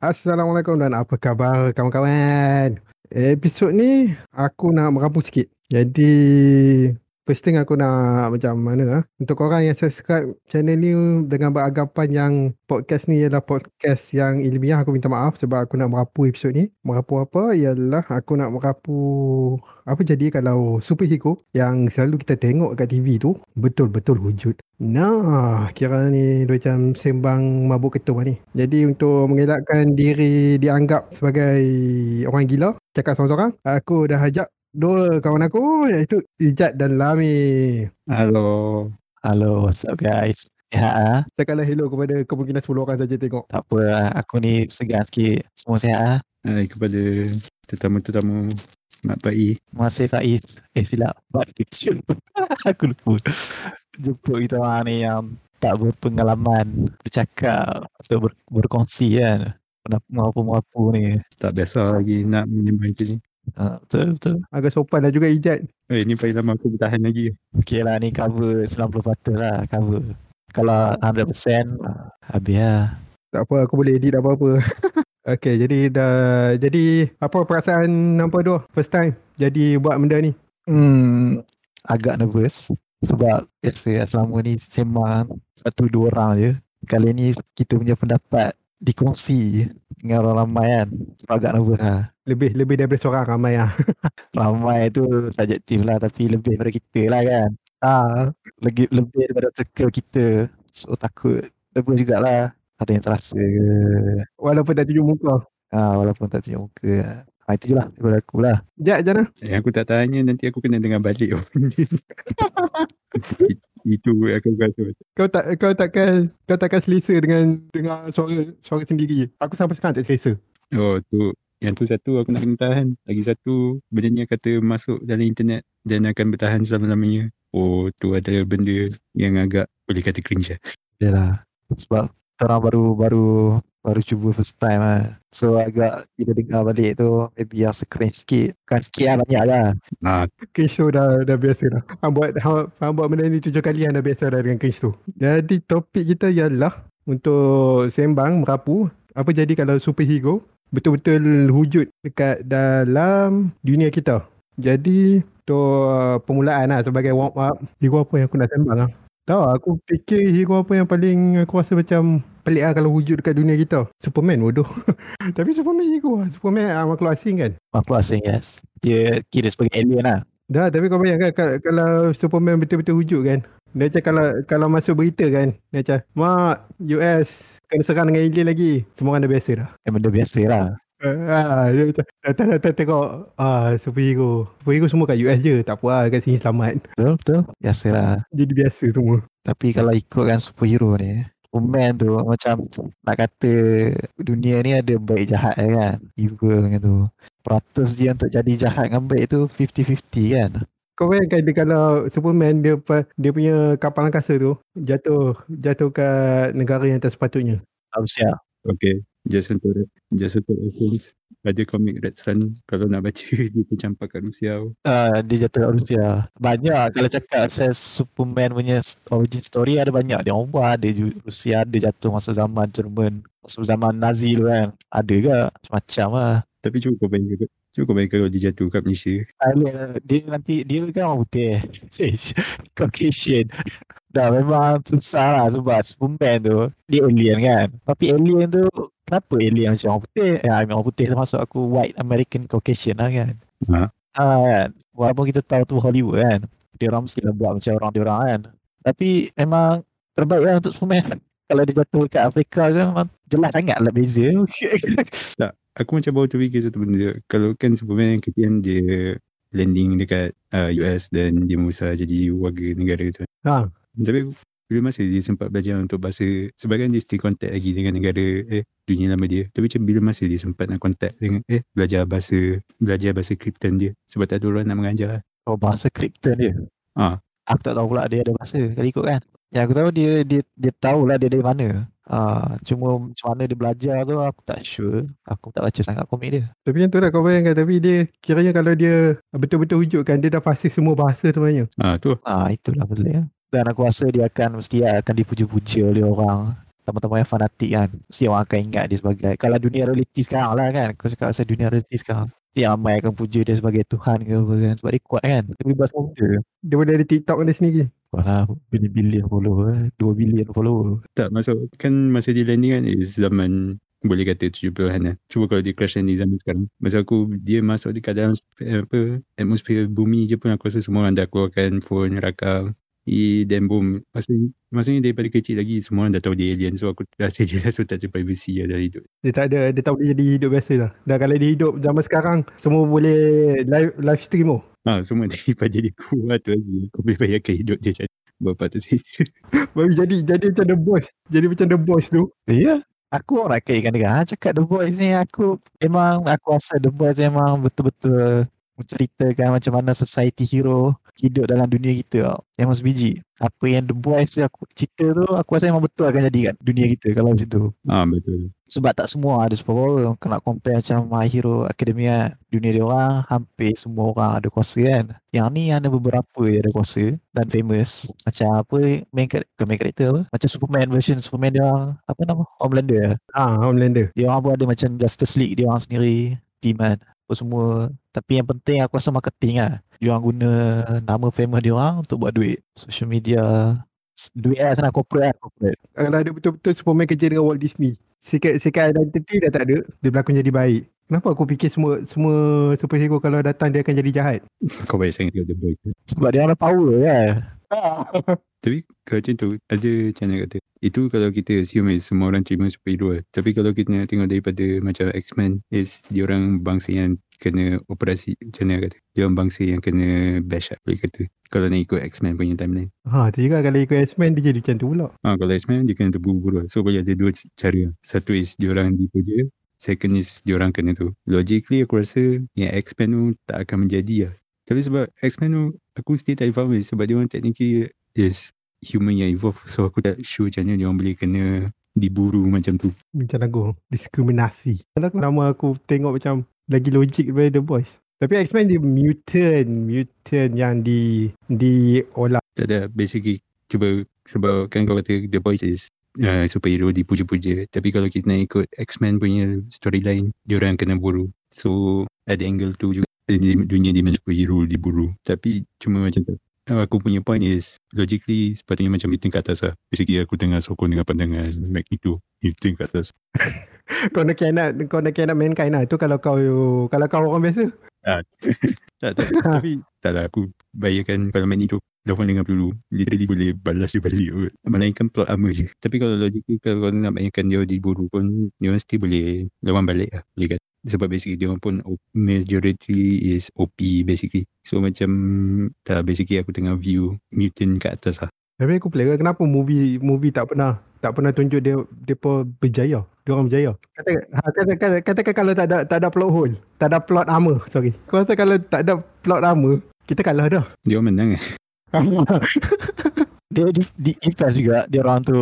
Assalamualaikum dan apa khabar kawan-kawan? Episod ni aku nak merampung sikit. Jadi first thing aku nak macam mana ah untuk korang yang subscribe channel ni dengan beranggapan yang podcast ni adalah podcast yang ilmiah aku minta maaf sebab aku nak merapu episod ni. Merapu apa? Ialah aku nak merapu apa jadi kalau superhero yang selalu kita tengok kat TV tu betul-betul wujud. Nah kira ni macam sembang mabuk ketum ni. Jadi untuk mengelakkan diri dianggap sebagai orang gila cakap seorang-seorang aku dah ajak dua kawan aku iaitu Ijat dan Lami. Halo. Halo, what's up guys? Ya, ah. Cakaplah hello kepada kemungkinan 10 orang saja tengok. tak apa lah. Aku ni segan sikit. Semua sihat ah. Hai kepada tetamu-tetamu Mak Pai. Terima kasih Faiz. Eh silap. Aku lupa. Jumpa kita orang ni yang tak berpengalaman bercakap atau ber, berkongsi kan. Mengapu-mengapu ni. Tak biasa lagi nak menyembah itu ni. Ha, betul, betul. Agak sopan lah juga Ijat. Eh ni paling lama aku bertahan lagi. Okay lah ni cover 90% lah cover. Kalau 100% habis lah. Tak apa aku boleh edit apa-apa. okay jadi dah jadi apa perasaan nampak tu first time jadi buat benda ni? Hmm, agak nervous. Sebab biasa selama ni sembang satu dua orang je. Kali ni kita punya pendapat dikongsi dengan orang ramai kan. Sebab agak nervous lah. Lebih lebih daripada seorang ramai lah. Ramai tu subjektif lah tapi lebih daripada kita lah kan. ah, Lagi, lebih daripada circle kita. So takut nervous jugalah. Ada yang terasa ke. walaupun tak tunjuk muka. Ha, walaupun tak tunjuk muka. Ha, itu je lah daripada aku lah. Ijat Jana. Eh aku tak tanya nanti aku kena dengar balik. It- itu aku rasa. Kau tak kau takkan kau takkan selesa dengan dengar suara suara sendiri. Aku sampai sekarang tak selesa. Oh tu yang tu satu aku nak kena tahan. Lagi satu benda ni kata masuk dalam internet dan akan bertahan selama-lamanya. Oh tu ada benda yang agak boleh kata cringe lah. Yalah. Sebab orang baru baru baru cuba first time lah. So agak bila dengar balik tu maybe rasa cringe sikit. Bukan sikit lah banyak lah. Ah, Cringe tu dah, dah biasa dah. Hang buat, hang buat benda ni tujuh kali hang dah biasa dah dengan cringe tu. Jadi topik kita ialah untuk sembang merapu. Apa jadi kalau superhero betul-betul wujud dekat dalam dunia kita. Jadi untuk uh, permulaan lah sebagai warm up. Hero apa yang aku nak sembang lah. Tahu aku fikir hero apa yang paling aku rasa macam pelik lah kalau wujud dekat dunia kita. Superman bodoh. Tapi Superman hero lah. Superman uh, makhluk asing kan. Makhluk asing yes. Dia kira sebagai alien lah. Dah, tapi kau bayangkan ka- kalau Superman betul-betul wujud kan. Dia macam kalau kalau masuk berita kan. Dia macam, Mak, US kena serang dengan alien lagi. Semua orang dah biasa dah. Yang benda biasa lah. Ah, dia macam, datang-datang tengok, ah, superhero. Superhero semua kat US je. Tak apa lah, kat sini selamat. Betul betul. Biasa lah. Jadi biasa semua. Tapi kalau ikutkan superhero ni, Superman tu macam nak kata dunia ni ada baik jahat kan. Evil dengan tu. Peratus dia untuk jadi jahat dengan baik tu 50-50 kan. Kau bayangkan dia kalau Superman dia dia punya kapal angkasa tu jatuh jatuh kat negara yang tak sepatutnya. Harusnya. okay. Just untuk just untuk reference pada komik Red Sun kalau nak baca dia tercampak kat Rusia. Uh, dia jatuh kat Rusia. Banyak kalau cakap saya Superman punya origin story ada banyak. Dia ubah ada Rusia ada jatuh masa zaman Jerman. Masa zaman Nazi tu kan. Ada ke macam-macam lah. Tapi cuba kau bayangkan cuba kau bayangkan kalau dia jatuh kat Malaysia. Alien, dia nanti dia kan orang putih. Caucasian. Dah memang susah lah sebab Superman tu dia alien kan. Tapi alien tu kenapa alien macam orang putih? Ya, I mean, orang putih termasuk aku white American Caucasian lah kan. Ha. Ah kan. Walaupun kita tahu tu Hollywood kan. Dia orang mesti lah buat macam orang dia orang kan. Tapi memang terbaik lah untuk Superman. Kalau dia jatuh kat Afrika tu memang jelas sangat lah beza. Aku macam baru terfikir satu benda. Kalau kan Superman ketian dia landing dekat uh, US dan dia membesar jadi warga negara tu. Ha. Tapi bila masa dia sempat belajar untuk bahasa sebagian dia still contact lagi dengan negara eh dunia lama dia. Tapi macam bila masa dia sempat nak contact dengan eh belajar bahasa belajar bahasa Krypton dia sebab tak ada orang nak mengajar. Oh bahasa Krypton dia. Ah. Aku tak tahu pula dia ada bahasa kalau ikut kan. Yang aku tahu dia dia dia tahulah dia dari mana. Ah, cuma macam mana dia belajar tu aku tak sure. Aku tak baca sangat komik dia. Tapi yang tu lah kau bayangkan. Tapi dia kiranya kalau dia betul-betul wujudkan, dia dah fasih semua bahasa tu banyak. Ah tu. Ah itulah pelik. Dan aku rasa dia akan mesti akan dipuja-puja oleh orang. teman-teman yang fanatik kan Mesti orang akan ingat dia sebagai Kalau dunia realiti sekarang lah kan Kau cakap pasal dunia realiti sekarang ramai akan puja dia sebagai Tuhan ke apa kan Sebab dia kuat kan Dia bebas muda Dia boleh ada TikTok dia sendiri. Walah bilion-bilion follower 2 bilion follower Tak masuk kan masa dia landing kan is zaman boleh kata 70-an lah. Cuba kalau dia crash landing zaman sekarang. Masa aku dia masuk dekat dalam apa atmosfer bumi je pun aku rasa semua orang dah keluarkan phone rakam. I, then boom. Maksudnya, maksudnya daripada kecil lagi semua orang dah tahu dia alien. So aku rasa dia rasa tak ada privacy lah dalam hidup. Dia tak ada, dia tak boleh jadi hidup biasa lah. Dah kalau dia hidup zaman sekarang, semua boleh live, live stream oh. Ha, semua daripada jadi kuat tu lagi. Kau boleh bayangkan hidup dia macam Bapak tu sih. Baru jadi jadi macam the boss. Jadi macam the boss tu. Ya Aku orang kaitkan dia ha, Cakap The Boys ni Aku Memang aku rasa The Boys memang Betul-betul Menceritakan macam mana Society hero Hidup dalam dunia kita. Tau. Memang sebiji Apa yang The Boys tu aku Cerita tu Aku rasa memang betul akan jadi kat dunia kita Kalau macam tu. Ha, betul. Sebab tak semua ada superpower. Kau nak compare macam My Hero Academia Dunia dia orang Hampir semua orang ada kuasa kan? Yang ni ada beberapa yang ada kuasa Dan famous. Macam apa Main, bukan main character apa? Macam Superman version. Superman dia orang Apa nama? Homelander Ah, Homelander. Dia orang pun ada macam Justice League Dia orang sendiri Team kan? Apa semua Tapi yang penting aku rasa marketing lah Dia orang guna Nama famous dia orang Untuk buat duit Social media Duit lah sana corporate lah corporate Kalau ada betul-betul Superman kerja dengan Walt Disney. Sikit sikit identity dah tak ada, dia berlakon jadi baik. Kenapa aku fikir semua semua superhero kalau datang dia akan jadi jahat? Kau baik sangat The Boy. Sebab dia ada power kan Tapi kalau macam tu, ada macam mana kata. Itu kalau kita assume is semua orang terima superhero lah. Tapi kalau kita nak tengok daripada macam X-Men, is dia orang bangsa yang kena operasi, macam mana kata. Dia orang bangsa yang kena bash lah, boleh kata. Kalau nak ikut X-Men punya timeline. Ha, tu juga kalau ikut X-Men dia jadi macam tu pula. Ha, kalau X-Men dia kena terburu-buru lah. So boleh ada dua cara. Satu is dia orang dipuja. Second is dia orang kena tu. Logically aku rasa yang X-Men tu tak akan menjadi lah. Tapi sebab X-Men tu aku still tak faham eh. Sebab dia orang technically is human yang evolve. So aku tak sure macam mana dia orang boleh kena diburu macam tu. Macam aku diskriminasi. Kalau nama aku tengok macam lagi logik daripada The Boys. Tapi X-Men dia mutant, mutant yang di diolah. Tak ada basically cuba sebab kan kau kata The Boys is uh, superhero dipuja-puja. Tapi kalau kita nak ikut X-Men punya storyline, dia orang kena buru. So ada angle tu juga di dunia di mana superhero diburu. Tapi cuma macam tu. Aku punya point is logically sepatutnya macam mutant kat atas lah. Basically aku tengah sokong dengan pandangan Magneto. Mutant kat atas. Kau nak kianat, kau nak kianat mankind lah. Tu kalau kau kalau kau orang biasa. Tak, tak, tapi tak lah aku bayangkan kalau Magneto lawan dengan peluru literally boleh balas dia balik kot. Melainkan plot armor je. Tapi kalau logically kalau kau nak bayangkan dia diburu pun dia mesti boleh lawan balik lah. Boleh kata. Sebab basically dia orang pun O- majority is OP basically. So macam tak basically aku tengah view mutant kat atas lah. Tapi aku pelik kenapa movie movie tak pernah tak pernah tunjuk dia depa berjaya. Dia orang berjaya. Kata, ha, kata, kata, katakan kalau tak ada tak ada plot hole, tak ada plot armor, sorry. Kau rasa kalau tak ada plot armor, kita kalah dah. Dia orang menang eh. Dia di, di impress juga Dia orang tu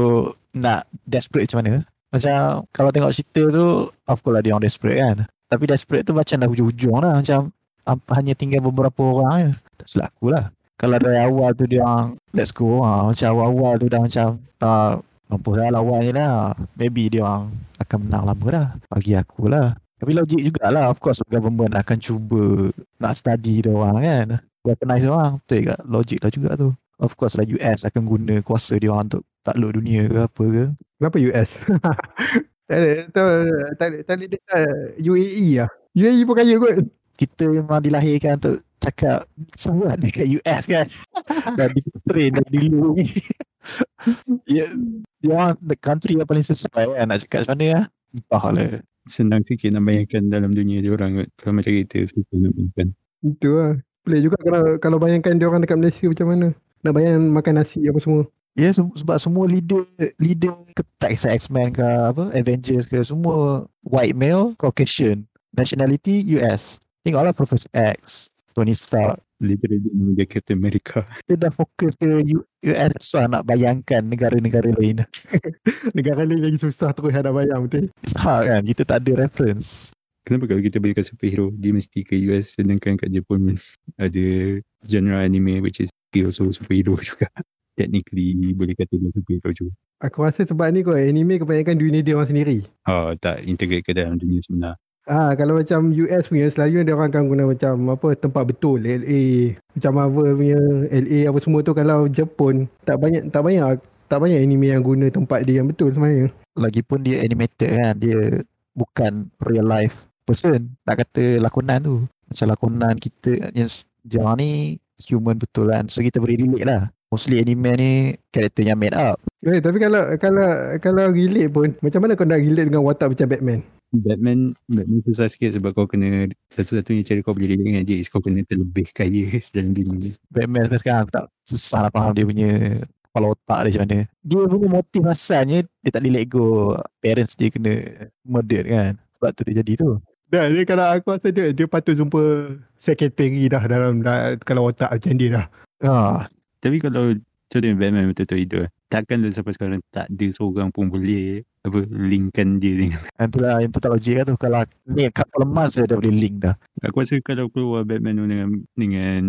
Nak desperate macam mana Macam Kalau tengok cerita tu Of course lah dia orang desperate kan. Tapi desperate tu macam dah hujung-hujung lah. Macam Hanya tinggal beberapa orang je. Tak silap aku lah. Kalau dari awal tu dia orang Let's go ha. Macam awal-awal tu dah macam uh, Mampu lah lawan je lah. Maybe dia orang Akan menang lama dah. Bagi aku lah. Tapi logik jugalah Of course government akan cuba Nak study dia orang kan. Recognize dia orang Betul ke Logik lah juga tu. Of course lah US akan guna kuasa dia orang untuk takluk dunia ke apa ke. Kenapa US? tak ada, tak, tak, ada- tak ada dekat UAE lah. UAE pun kaya kot. Kita memang dilahirkan untuk cakap sangat dekat US kan. dan di train dan dilindungi. ya, dia orang the country yang paling sesuai kan nak cakap macam mana lah. Entah lah. Senang sikit nak bayangkan dalam dunia dia orang kot. Kalau macam kita susah nak bayangkan. Itu lah. Boleh juga kalau kalau bayangkan dia orang dekat Malaysia macam mana. Nak bayang makan nasi apa semua. Ya se- sebab semua leader leader ke tak kisah X-Men ke apa Avengers ke semua white male Caucasian nationality US. Tengoklah Professor X, Tony Stark, Literally nama dia Captain America. kita dah fokus ke US susah nak bayangkan negara-negara lain. Negara lain lagi susah terus nak bayang betul. Susah kan, kita tak ada reference. Kenapa kalau kita belikan superhero, dia mesti ke US sedangkan kat Jepun ada genre anime which is also superhero juga. Technically boleh kata dia superhero juga. Aku rasa sebab ni kot anime kebanyakan dunia dia orang sendiri. Oh, tak integrate ke dalam dunia sebenar. Ah kalau macam US punya selalu dia orang akan guna macam apa tempat betul LA macam Marvel punya LA apa semua tu kalau Jepun tak banyak tak banyak tak banyak anime yang guna tempat dia yang betul sebenarnya. Lagipun dia animated kan. Dia bukan real life person. Tak kata lakonan tu. Macam lakonan kita yang jangan ni human betul kan. So kita boleh relate lah. Mostly anime ni karakter yang made up. Eh, tapi kalau kalau kalau relate pun macam mana kau nak relate dengan watak macam Batman? Batman Batman susah sikit sebab kau kena satu-satunya cara kau boleh relate dengan dia is kau kena terlebih kaya dalam dunia ni. Batman sampai sekarang aku tak susah nak faham dia punya kepala otak dia macam mana. Dia punya motif asalnya dia tak boleh let go parents dia kena murder kan. Sebab tu dia jadi tu. Dah, dia kalau aku rasa dia dia patut jumpa secretary dah dalam dah, kalau otak macam dia dah. Ah, Tapi kalau contohnya Batman betul-betul hidup takkan dah sampai sekarang tak ada seorang pun boleh apa linkkan dia dengan yang tu lah yang tu tak logik kan tu. Kalau ni kat lemas dia dah boleh link dah. aku rasa kalau keluar Batman tu dengan dengan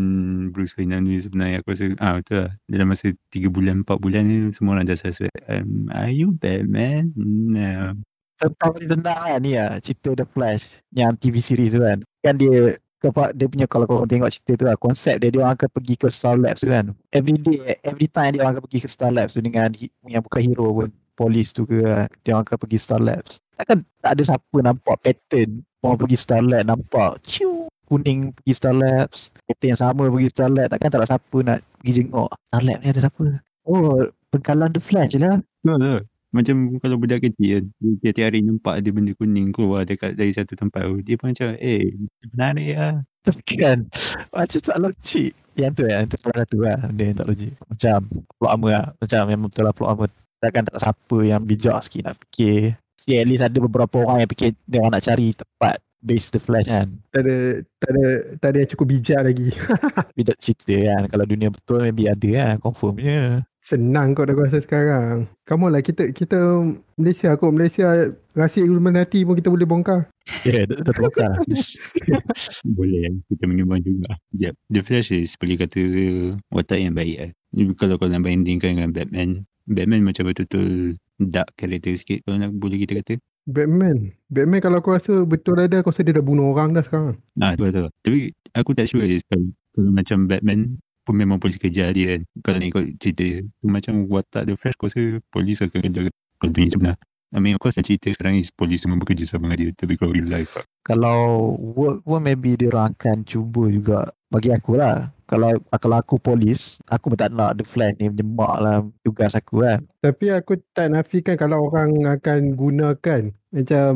Bruce Wayne ni sebenarnya aku rasa ah betul lah dalam masa 3 bulan 4 bulan ni semua orang dah suspect um, are you Batman no. Tentang ni tendang kan ni lah. Cerita The Flash. Yang TV series tu kan. Kan dia kepa, dia punya kalau kau tengok cerita tu lah konsep dia dia orang akan pergi ke Star Labs tu kan. Every day every time dia orang akan pergi ke Star Labs tu dengan yang bukan hero pun polis tu ke dia orang akan pergi Star Labs. Takkan tak ada siapa nampak pattern orang pergi Star Labs nampak ciu kuning pergi Star Labs pattern yang sama pergi Star Labs takkan tak ada siapa nak pergi jenguk Star Labs ni ada siapa? Oh pengkalan The Flash lah. No, no. Macam kalau budak kecil kan, dia tiap hari nampak ada benda kuning keluar dekat dari satu tempat tu. Dia pun macam, eh, menarik lah. kan? Macam tak logik. Yang tu yang tu salah satu lah benda yang tak logik. Macam plot armor lah. Macam yang betul lah plot armor. Takkan tak siapa yang bijak sikit nak fikir. Si at least ada beberapa orang yang fikir dia orang nak cari tempat base the flash kan. Tak ada tak ada tak ada yang cukup bijak lagi. tapi tak cerita kan. Kalau dunia betul maybe ada kan confirm je Senang kot aku rasa sekarang. On lah kita kita Malaysia kot Malaysia rahsia Illuminati pun kita boleh bongkar. kira dah, dah terbongkar Boleh kita menyumbang juga. Yep. The Flash is boleh kata watak yang baik lah. Jadi Kalau kau nak bandingkan dengan Batman, Batman macam betul-betul dark character sikit kalau nak boleh kita kata. Batman. Batman kalau aku rasa betul ada aku rasa dia dah bunuh orang dah sekarang. Ah, betul betul. Tapi aku tak sure je kalau, kalau macam Batman pun memang polis kejar dia kan. Kalau nak ikut cerita dia. Macam watak The Flash aku rasa polis akan kejar kalau sebenar. I mean of course cerita sekarang is polis semua bekerja sama dengan dia. Tapi kalau real life lah. kalau work pun maybe dia orang akan cuba juga bagi aku lah kalau kalau aku polis aku pun tak nak the flash ni menyemak lah tugas aku kan Tapi aku tak nafikan kalau orang akan gunakan macam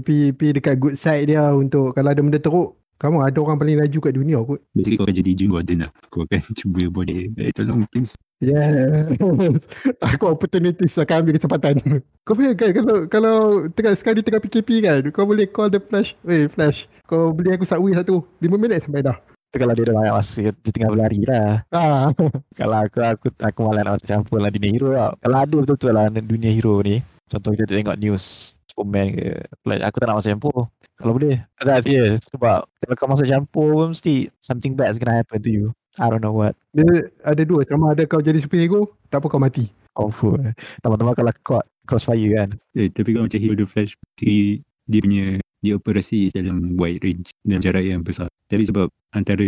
pi pi dekat good side dia untuk kalau ada benda teruk kamu ada orang paling laju kat dunia kot. Basically kau akan jadi Jim Gordon lah. Kau akan cuba buat dia. Eh tolong please. Yes. aku opportunities akan ambil kesempatan. Kau bayangkan kalau kalau tengah sekali tengah PKP kan, kau boleh call the flash. Weh flash. Kau beli aku subway satu. 5 minit sampai dah. tu kalau dia dah banyak masa dia tengah berlari lah Ah. kalau aku aku aku malas nak masuk campur lah dunia hero tau kalau ada betul-betul lah dunia hero ni contoh kita tengok news Superman ke. Flash aku tak nak masuk campur kalau boleh. Tak serius sebab kalau kau masuk campur pun mesti something bad is gonna happen to you. I don't know what. Dia ada dua. Sama ada kau jadi superhero, tak apa kau mati. Confirm Teman-teman kalau caught Crossfire kan. Eh, tapi kalau macam Hero the Flash, dia, dia punya dia operasi dalam wide range dan jarak yang besar. Tapi sebab antara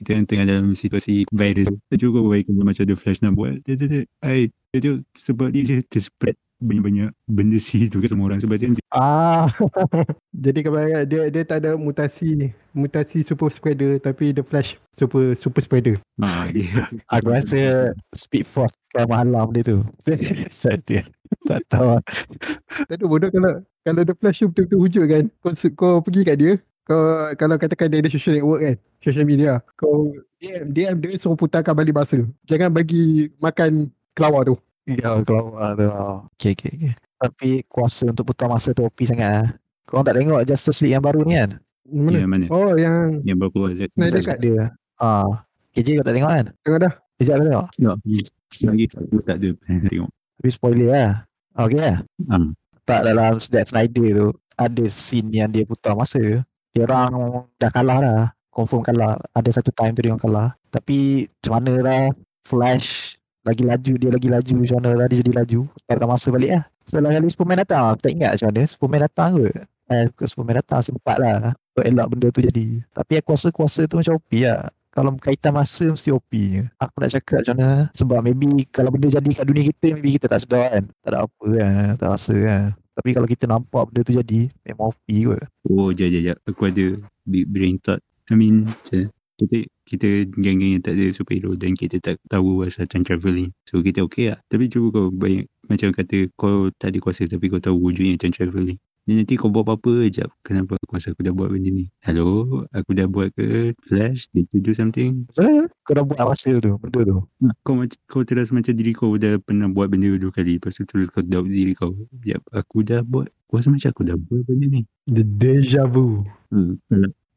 kita yang tengah dalam situasi virus, tak juga baik kalau macam The Flash nak buat. Dia, dia, dia, ai, dia, dia, sebab dia, dia terspread banyak-banyak benda si tu kat semua orang. Sebab dia, Ah. jadi kebanyakan dia dia tak ada mutasi ni. Mutasi super spreader tapi the flash super super spreader. ha, dia, Aku rasa Speed Force Kan malam dia tu Saya Tak tahu. Tak ada bodoh kalau kalau the flash tu betul-betul wujud kan. Kau kau pergi kat dia, kau kalau katakan dia ada social network kan, social media, kau DM DM dia suruh putarkan balik masa. Jangan bagi makan kelawar tu. Ya keluar tu. Okay okay okay. Tapi kuasa untuk putar masa tu OP sangat lah Korang tak tengok Justice League yang baru ni kan? Mana? yang mana? Oh yang Yang baru keluar Z. Snyder Dekat dia. Ah, KJ kau tak tengok kan? Tengok dah. Sekejap kau tengok. Tak, lagi aku tak ada. Tengok. Tapi spoiler lah Okay lah Um, Tak dalam Zack Snyder tu Ada scene yang dia putar masa. Dia orang dah kalah dah. Confirm kalah. Ada satu time tu dia orang kalah. Tapi macam mana lah Flash lagi laju dia lagi laju macam mana tadi jadi laju tak masa balik lah setelah kali Superman datang aku tak ingat macam mana Superman datang ke eh Superman datang sempat lah untuk elak benda tu jadi tapi aku rasa kuasa tu macam OP lah kalau berkaitan masa mesti OP. Aku nak cakap macam mana sebab maybe kalau benda jadi kat dunia kita maybe kita tak sedar kan. Tak ada apa kan, tak rasa kan. Tapi kalau kita nampak benda tu jadi memang OP kot. Oh, jap, jap, jap. Aku ada big brain thought. I mean, kita, kita geng-geng yang tak ada superhero dan kita tak tahu pasal time travelling. So, kita okay lah. Tapi cuba kau banyak macam kata kau tak ada kuasa tapi kau tahu wujudnya time travelling. Ni nanti kau buat apa-apa Sekejap Kenapa aku rasa aku dah buat benda ni Hello Aku dah buat ke Flash Did you do something Eh, Kau dah buat masa tu, benda tu. Kau macam kau terasa macam diri kau dah pernah buat benda dua kali Lepas tu terus kau doubt diri kau Sekejap Aku dah buat Aku rasa macam aku dah buat benda ni The deja vu. hmm.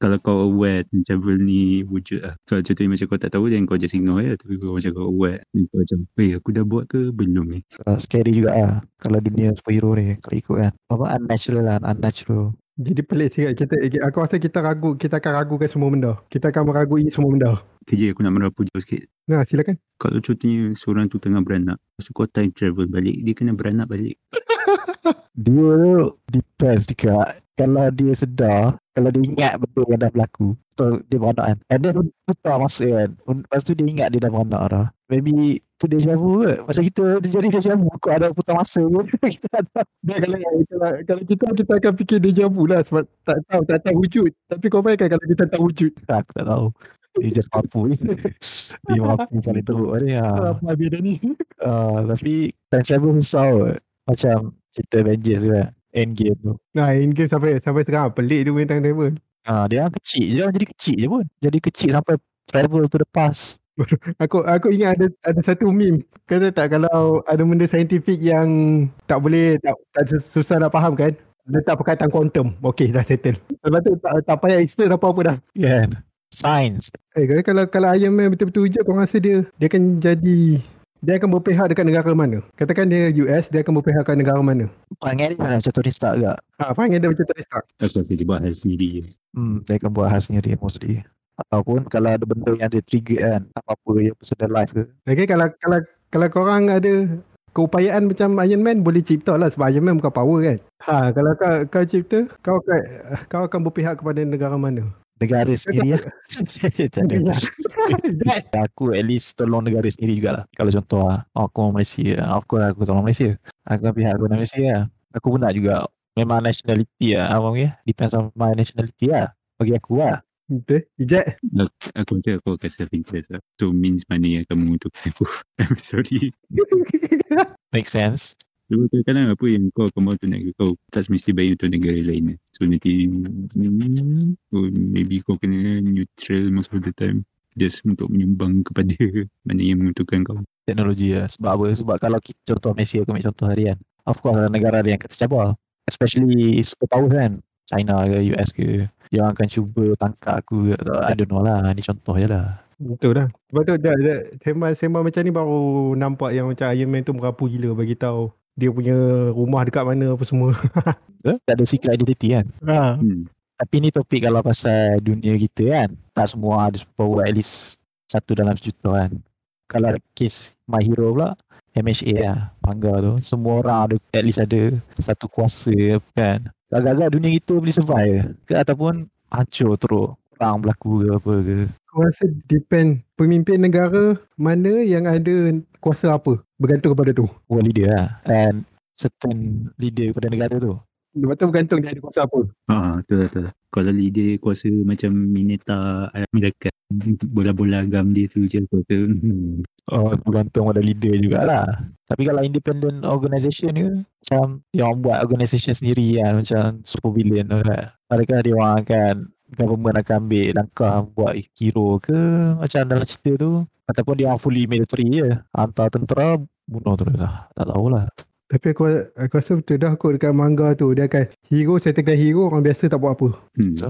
Kalau kau aware macam benda ni wujud lah. Kalau contohnya macam kau tak tahu dan kau just ignore ya. Tapi kau macam kau aware. Dan kau macam, weh aku dah buat ke belum ni? Uh, scary juga lah. Kalau dunia superhero ni, kalau ikut kan. Apa unnatural lah, unnatural. Jadi pelik sikit kita aku rasa kita ragu kita akan ragukan semua benda. Kita akan meragui semua benda. Kerja aku nak merapu jauh sikit. Nah, silakan. Kalau contohnya seorang tu tengah beranak. Lepas tu kau time travel balik. Dia kena beranak balik. Dia tu depends juga. Kalau dia sedar, kalau dia ingat benda yang dah berlaku, so dia beranak kan. And then putar masa kan. Lepas tu dia ingat dia dah beranak dah. Maybe tu deja vu ke? Macam kita dia jadi deja vu kau ada putar masa ke? kita tak tahu. Dia kalau kalau, kalau kita kita akan fikir deja vu lah sebab tak tahu tak tahu wujud. Tapi kau bayangkan kalau kita tahu wujud. Aku tak tahu. Dia just mampu Dia mampu paling teruk ni ha. Apa dah ni? uh, Tapi time travel susah kot. Macam cerita Avengers tu kan Endgame tu Nah, in game sampai sampai sekarang pelik dia punya time travel. Ah, dia kecil je, jadi kecil je pun. Jadi kecil sampai travel to the past. Aku aku ingat ada ada satu meme. Kata tak kalau ada benda saintifik yang tak boleh tak, tak susah nak faham kan? Letak perkataan quantum. Okay, dah settle. Lepas tu tak, tak payah explain apa-apa dah. Kan? Science. Eh, kalau kalau, kalau Iron Man betul-betul wujud, kau rasa dia dia akan jadi dia akan berpihak dekat negara mana? Katakan dia US, dia akan berpihak dekat negara mana? Panggil dia macam Tony Stark juga. Ah, faham dia macam Tony Stark. Aku akan dia buat hal sendiri je. Hmm, dia akan buat hal sendiri mostly. Ataupun kalau ada benda yang dia trigger kan, apa-apa yang personal life ke. Okay, kalau kalau kalau korang ada keupayaan macam Iron Man boleh cipta lah sebab Iron Man bukan power kan. Ha, kalau kau, kau cipta, kau akan kau akan berpihak kepada negara mana? Negara sendiri lah. tak ada. aku at least tolong negara sendiri jugalah. Kalau contoh lah, oh, aku orang Malaysia. Of course aku tolong Malaysia. Aku kan pihak aku orang Malaysia lah. Aku pun nak juga. Memang nationality lah. Abang ya. Depends on my nationality lah. Bagi aku lah. Betul? Ijat? Aku macam aku akan self-interest lah. So means mana yang akan menguntungkan aku. I'm sorry. Make sense. Cuma kadang-kadang apa yang kau akan mahu tu negara kau tak semesti baik untuk negara lain. lah. So nanti hmm, oh, maybe kau kena neutral most of the time. Just untuk menyumbang kepada mana yang menguntungkan kau. Teknologi lah. Sebab apa? Sebab kalau kita contoh Malaysia aku ambil contoh harian. Of course ada negara ada yang tercabar. Especially superpower kan. China ke US ke. Yang akan cuba tangkap aku. I don't know lah. Ni contoh je lah. Betul dah. Sebab tu dah, dah sembang-sembang macam ni baru nampak yang macam Iron Man tu merapu gila bagi tahu dia punya rumah dekat mana apa semua. Eh? Tak ada secret identity kan. ha. Hmm. Tapi ni topik kalau pasal dunia kita kan. Tak semua ada superpower at least satu dalam sejuta kan. Kalau case My Hero pula. MHA lah. Manga tu. Semua orang ada at least ada satu kuasa kan. Agak-agak dunia kita boleh survive ke ataupun hancur teruk. Perang berlaku ke apa ke. Aku rasa depend pemimpin negara mana yang ada kuasa apa. Bergantung kepada tu. World leader lah. And certain leader kepada negara tu. Lepas tu bergantung dia ada kuasa apa. Ha, betul lah, betul lah. Kalau leader kuasa macam Mineta Mirakat, bola-bola agam dia tu je tu. Hmm. Oh, bergantung pada leader jugalah. Tapi kalau independent organisation ni, macam dia orang buat organisation sendiri kan, macam super villain tu kan. Adakah dia orang akan, government akan ambil langkah buat hero ke, macam dalam cerita tu. Ataupun dia fully military je. Hantar tentera, bunuh terus lah. Tak tahulah. Tapi aku, aku rasa betul dah kot dekat manga tu. Dia akan hero settlekan hero orang biasa tak buat apa. Hmm. So,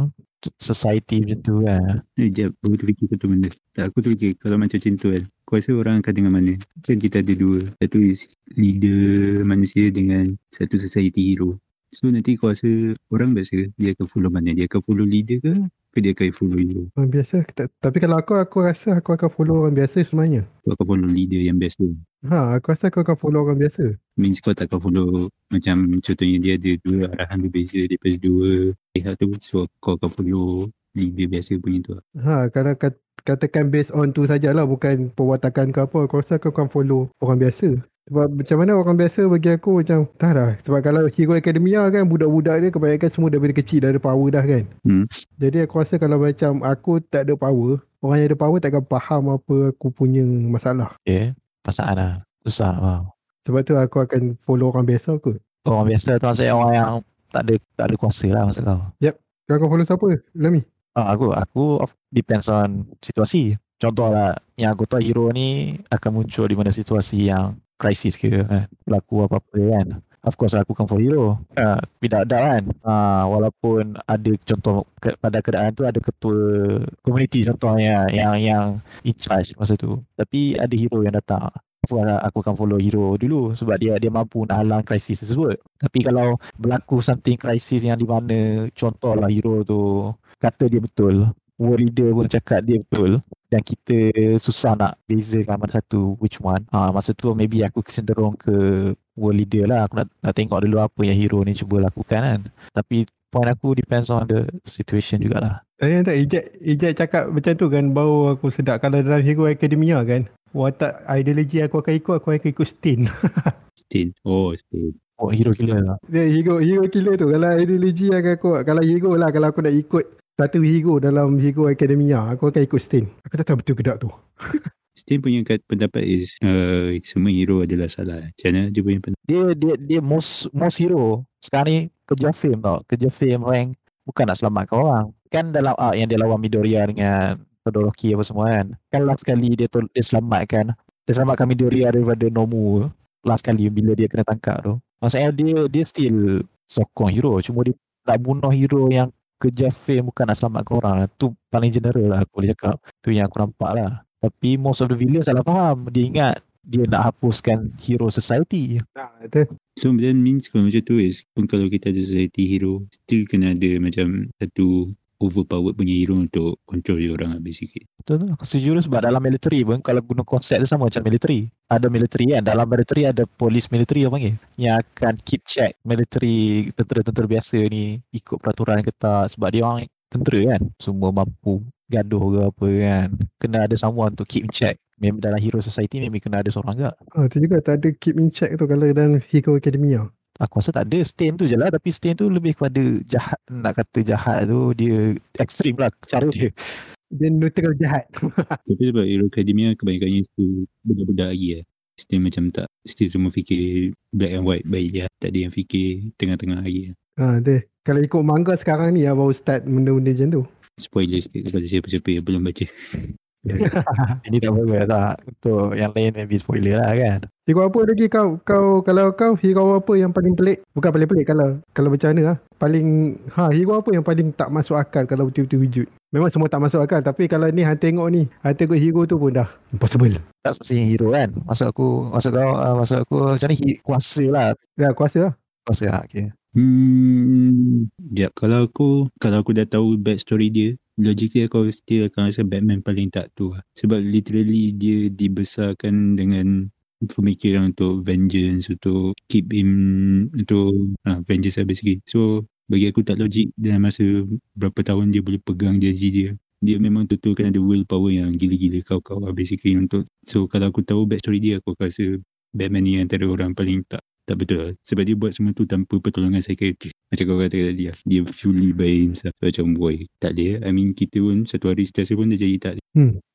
society macam tu kan. Eh, jap, baru terfikir satu benda. Tak, aku terfikir kalau macam macam tu kan. Kau rasa orang akan dengan mana? Kan kita ada dua. Satu is leader manusia dengan satu society hero. So nanti kau rasa orang biasa dia akan follow mana? Dia akan follow leader ke? Ke dia akan follow hero? Orang biasa. Ta- Tapi kalau aku, aku rasa aku akan follow orang biasa sebenarnya. Kau akan follow leader yang biasa. Ha, aku rasa aku akan follow orang biasa. Means kau tak akan follow macam contohnya dia ada dua arahan berbeza daripada dua pihak tu. So kau akan follow leader biasa punya tu. Ha, kalau kat, katakan based on tu sajalah bukan perwatakan ke apa. Aku rasa aku akan follow orang biasa. Sebab macam mana orang biasa bagi aku macam tak dah. Sebab kalau Hero Academia kan budak-budak dia kebanyakan semua daripada kecil dah ada power dah kan. Hmm. Jadi aku rasa kalau macam aku tak ada power, orang yang ada power takkan faham apa aku punya masalah. Okay. Perasaan lah. Susah lah. Sebab tu aku akan follow orang biasa kot. Orang biasa tu maksudnya orang yang tak ada tak ada kuasa lah maksud kau. Kau akan follow siapa? Lami? Ah, aku aku depends on situasi. Contoh lah yang aku tahu hero ni akan muncul di mana situasi yang krisis ke kan. Berlaku apa-apa kan. Of course aku akan follow hero. Uh, tidak ada kan. Uh, walaupun ada contoh ke, pada keadaan tu ada ketua community contohnya yang yang in charge masa tu. Tapi ada hero yang datang. Aku, aku akan follow hero dulu sebab dia dia mampu nak halang krisis tersebut. Tapi kalau berlaku something krisis yang di mana contohlah hero tu kata dia betul world leader pun cakap dia betul dan kita susah nak bezakan mana satu which one. Ha, masa tu maybe aku cenderung ke world leader lah. Aku nak, nak tengok dulu apa yang hero ni cuba lakukan kan. Tapi point aku depends on the situation jugalah. Eh, tak, Ijat, Ijat cakap macam tu kan baru aku sedap. Kalau dalam Hero Academia kan watak ideologi aku akan ikut aku akan ikut Stain Stain. Oh, Stain. oh hero killer. Lah dia hero hero killer tu. Kalau ideologi akan aku kalau hero lah kalau aku nak ikut satu hero dalam Hero Academia aku akan ikut Stain aku tak tahu betul ke tak tu. Stain punya kat pendapat is uh, semua hero adalah salah. Macam mana dia punya pendapat? dia dia dia most most hero. Sekarang ni kerja fame tau. Kerja fame rank bukan nak selamatkan orang. Kan dalam arc yang dia lawan Midoriya dengan Todoroki apa semua kan. Kan last kali dia tol- dia selamatkan dia selamatkan Midoriya daripada Nomu. Last kali bila dia kena tangkap tu. Maksudnya dia dia still sokong hero. Cuma dia nak bunuh hero yang kerja fame bukan nak selamatkan orang tu paling general lah aku boleh cakap. Tu yang aku nampak lah. Tapi most of the villain salah faham. Dia ingat dia nak hapuskan hero society. Nah, itu. So that means kalau macam tu is pun kalau kita ada society hero still kena ada macam satu overpowered punya hero untuk control dia orang habis sikit. Betul tu. Aku setuju tu sebab dalam military pun kalau guna konsep tu sama macam military. Ada military kan. Dalam military ada polis military apa panggil. Yang akan keep check military tentera-tentera biasa ni ikut peraturan yang ketat sebab dia orang tentera kan. Semua mampu gaduh ke apa kan. Kena ada someone to keep check. Memang dalam hero society memang kena ada seorang ke. ah, tu juga tak ada keep in check tu kalau dalam Hero Academia Aku rasa tak ada Stain tu je lah Tapi Stain tu lebih kepada jahat Nak kata jahat tu Dia ekstrim lah Cara dia dia neutral jahat Tapi sebab Hero Academia kebanyakannya tu budak-budak lagi lah. Still macam tak, still semua fikir black and white baik je. Tak ada yang fikir tengah-tengah lagi lah. ha, tu. kalau ikut manga sekarang ni ya, baru start benda-benda macam tu Spoiler sikit kepada siapa-siapa yang belum baca. Ini tak apa tak Untuk yang lain Maybe spoiler lah kan Hero apa lagi kau? Kau kalau kau hero apa yang paling pelik? Bukan paling pelik kalau kalau macam mana ah? Paling ha hero apa yang paling tak masuk akal kalau betul-betul wujud? Memang semua tak masuk akal tapi kalau ni hang tengok ni, hang tengok hero tu pun dah impossible. Tak semestinya hero kan Masuk aku Masuk kau uh, Masuk aku Macam ni kuasa lah Ya kuasa lah. Kuasa lah okay. Hmm, jap. Kalau aku, kalau aku dah tahu backstory dia, logically aku still akan rasa Batman paling tak tu lah. Sebab literally dia dibesarkan dengan pemikiran untuk vengeance, untuk keep him, untuk ah, vengeance habis sikit. So, bagi aku tak logik dalam masa berapa tahun dia boleh pegang janji dia. Dia memang betul kan ada willpower yang gila-gila kau-kau lah basically untuk So kalau aku tahu backstory dia aku rasa Batman ni antara orang paling tak tak betul lah. Sebab dia buat semua tu tanpa pertolongan psychiatrist. Macam kau kata tadi lah. Dia fully by himself. Macam boy. Tak ada. I mean kita pun satu hari setiasa pun dia jadi tak ada.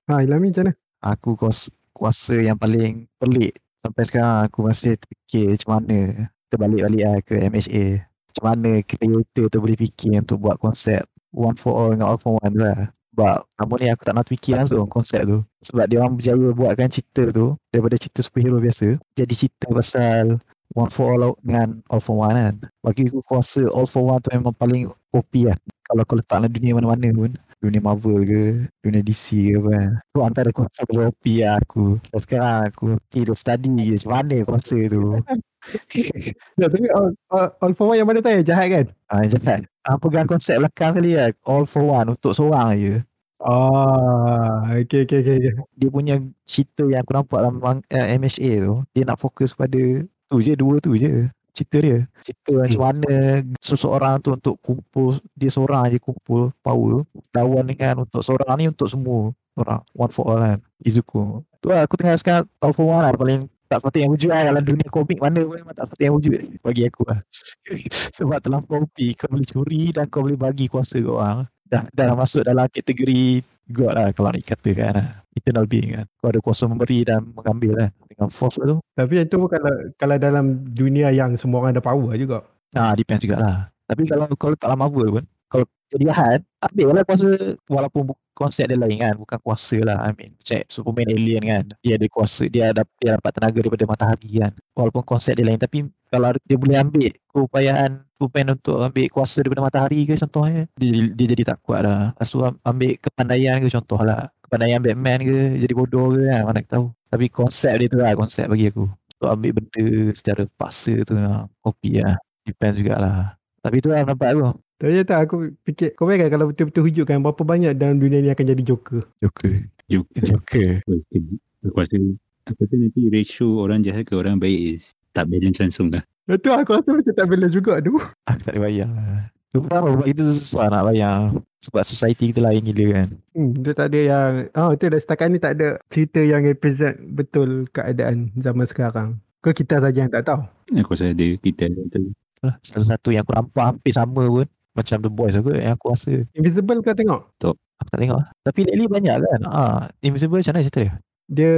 Ha Ilami macam mana? Aku kuasa, kuasa yang paling pelik Sampai sekarang aku masih terfikir Macam mana Terbalik-balik lah ke MHA Macam mana creator tu boleh fikir Untuk buat konsep One for all dengan all for one tu lah Sebab Namun ni aku tak nak fikir langsung konsep tu Sebab dia orang berjaya buatkan cerita tu Daripada cerita superhero biasa Jadi cerita pasal One for all dengan all for one kan Bagi aku kuasa all for one tu memang paling OP lah Kalau kau letak dalam dunia mana-mana pun Dunia Marvel ke Dunia DC ke apa kan Tu antara kuasa paling OP lah aku Dan sekarang aku Tidur study je Macam mana kuasa tu Ya, tapi all, all, all for one yang mana tu yang jahat kan? Ah, jahat. Ah, pegang konsep belakang sekali lah. All for one untuk seorang je. Oh, okay, okay, okay. okay. Dia punya cerita yang aku nampak dalam uh, MHA tu, dia nak fokus pada tu je, dua tu je. Cerita dia. Cerita hmm. macam mana seseorang tu untuk kumpul, dia seorang je kumpul power. Lawan dengan untuk seorang ni untuk semua orang. One for all kan. Izuku. Tu lah aku tengah sekarang all for one lah. Paling tak seperti yang wujud lah dalam dunia komik mana pun memang tak seperti yang wujud bagi aku lah. Sebab terlampau OP kau boleh curi dan kau boleh bagi kuasa ke orang. Dah, dah masuk dalam kategori God lah kalau nak katakan lah. Eternal being kan. Kau ada kuasa memberi dan mengambil lah. Dengan force tu. Tapi yang tu kalau, kalau dalam dunia yang semua orang ada power juga. Ah, depends jugalah. Tapi kalau kalau tak lama Marvel pun, kalau jadi jahat, ambil lah kuasa walaupun konsep dia lain kan bukan kuasa lah I mean check Superman alien kan dia ada kuasa dia ada dia dapat tenaga daripada matahari kan walaupun konsep dia lain tapi kalau dia boleh ambil keupayaan Superman untuk ambil kuasa daripada matahari ke contohnya dia, dia jadi tak kuat lah lepas tu ambil kepandaian ke contoh lah kepandaian Batman ke jadi bodoh ke kan mana tahu tapi konsep dia tu lah konsep bagi aku untuk ambil benda secara paksa tu lah kopi lah depends jugalah tapi tu lah nampak aku tapi tak aku fikir kau bayangkan kalau betul-betul hujukkan berapa banyak dalam dunia ni akan jadi joker. Joker. Joker. Joker. Aku rasa, aku rasa nanti ratio orang jahat ke orang baik is tak balance langsung lah. Betul aku rasa macam tak balance juga tu. Aku tak boleh bayar lah. Tu pertama sebab itu susah nak bayar. Sebab society kita lain gila kan. Hmm, dia tak ada yang, oh itu dah setakat ni tak ada cerita yang represent betul keadaan zaman sekarang. Ke kita saja yang tak tahu. Aku rasa ada kita yang betul. Salah satu yang aku nampak hampir sama pun. Macam The Boys aku yang aku rasa. Invisible kau tengok? Aku tak tengok. Tapi lately banyak kan. Ah, Invisible macam mana cerita dia? Dia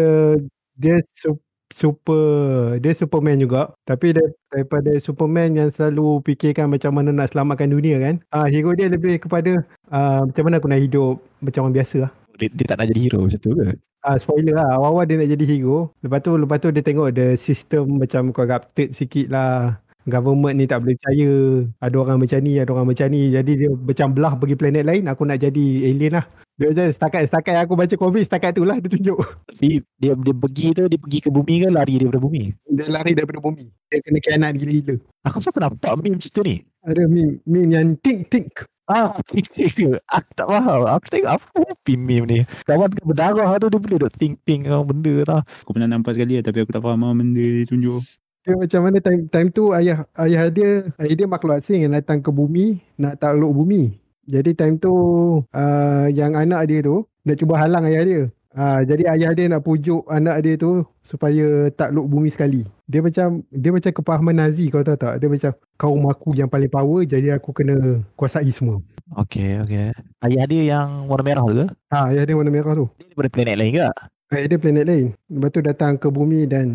dia su- super dia Superman juga. Tapi dia daripada Superman yang selalu fikirkan macam mana nak selamatkan dunia kan ah hero dia lebih kepada ah, macam mana aku nak hidup macam orang biasa lah. Dia, dia tak nak jadi hero macam tu ke? Ah spoiler lah. Awal-awal dia nak jadi hero. Lepas tu lepas tu dia tengok the system macam corrupted sikit lah. Government ni tak boleh percaya. Ada orang macam ni ada orang macam ni. Jadi dia macam belah pergi planet lain aku nak jadi alien lah dia macam setakat setakat aku baca komik setakat tu lah dia tunjuk Tapi dia dia pergi tu dia pergi ke bumi ke lari daripada bumi? dia lari daripada bumi dia kena kianat gila-gila Aku rasa aku nampak meme cerita ni. ada meme meme yang think think Ah, think-think. Aku tak faham. Aku tengok apa meme ni. Kawan tengah berdarah tu dia boleh duk think-think orang benda tau. Aku pernah nampak sekali lah, tapi aku tak faham apa benda dia tunjuk. dia macam mana time time tu ayah ayah dia ayah dia makhluk asing yang datang ke bumi nak takluk bumi jadi time tu uh, yang anak dia tu nak cuba halang ayah dia Uh, jadi ayah dia nak pujuk anak dia tu supaya takluk bumi sekali. Dia macam dia macam kepahaman Nazi kau tahu tak? Dia macam kaum aku yang paling power jadi aku kena kuasai semua. Okay, okay. Ayah dia yang warna merah tu ke? Ha, ayah dia warna merah tu. Dia daripada planet lain ke? Ayah dia planet lain. Lepas tu datang ke bumi dan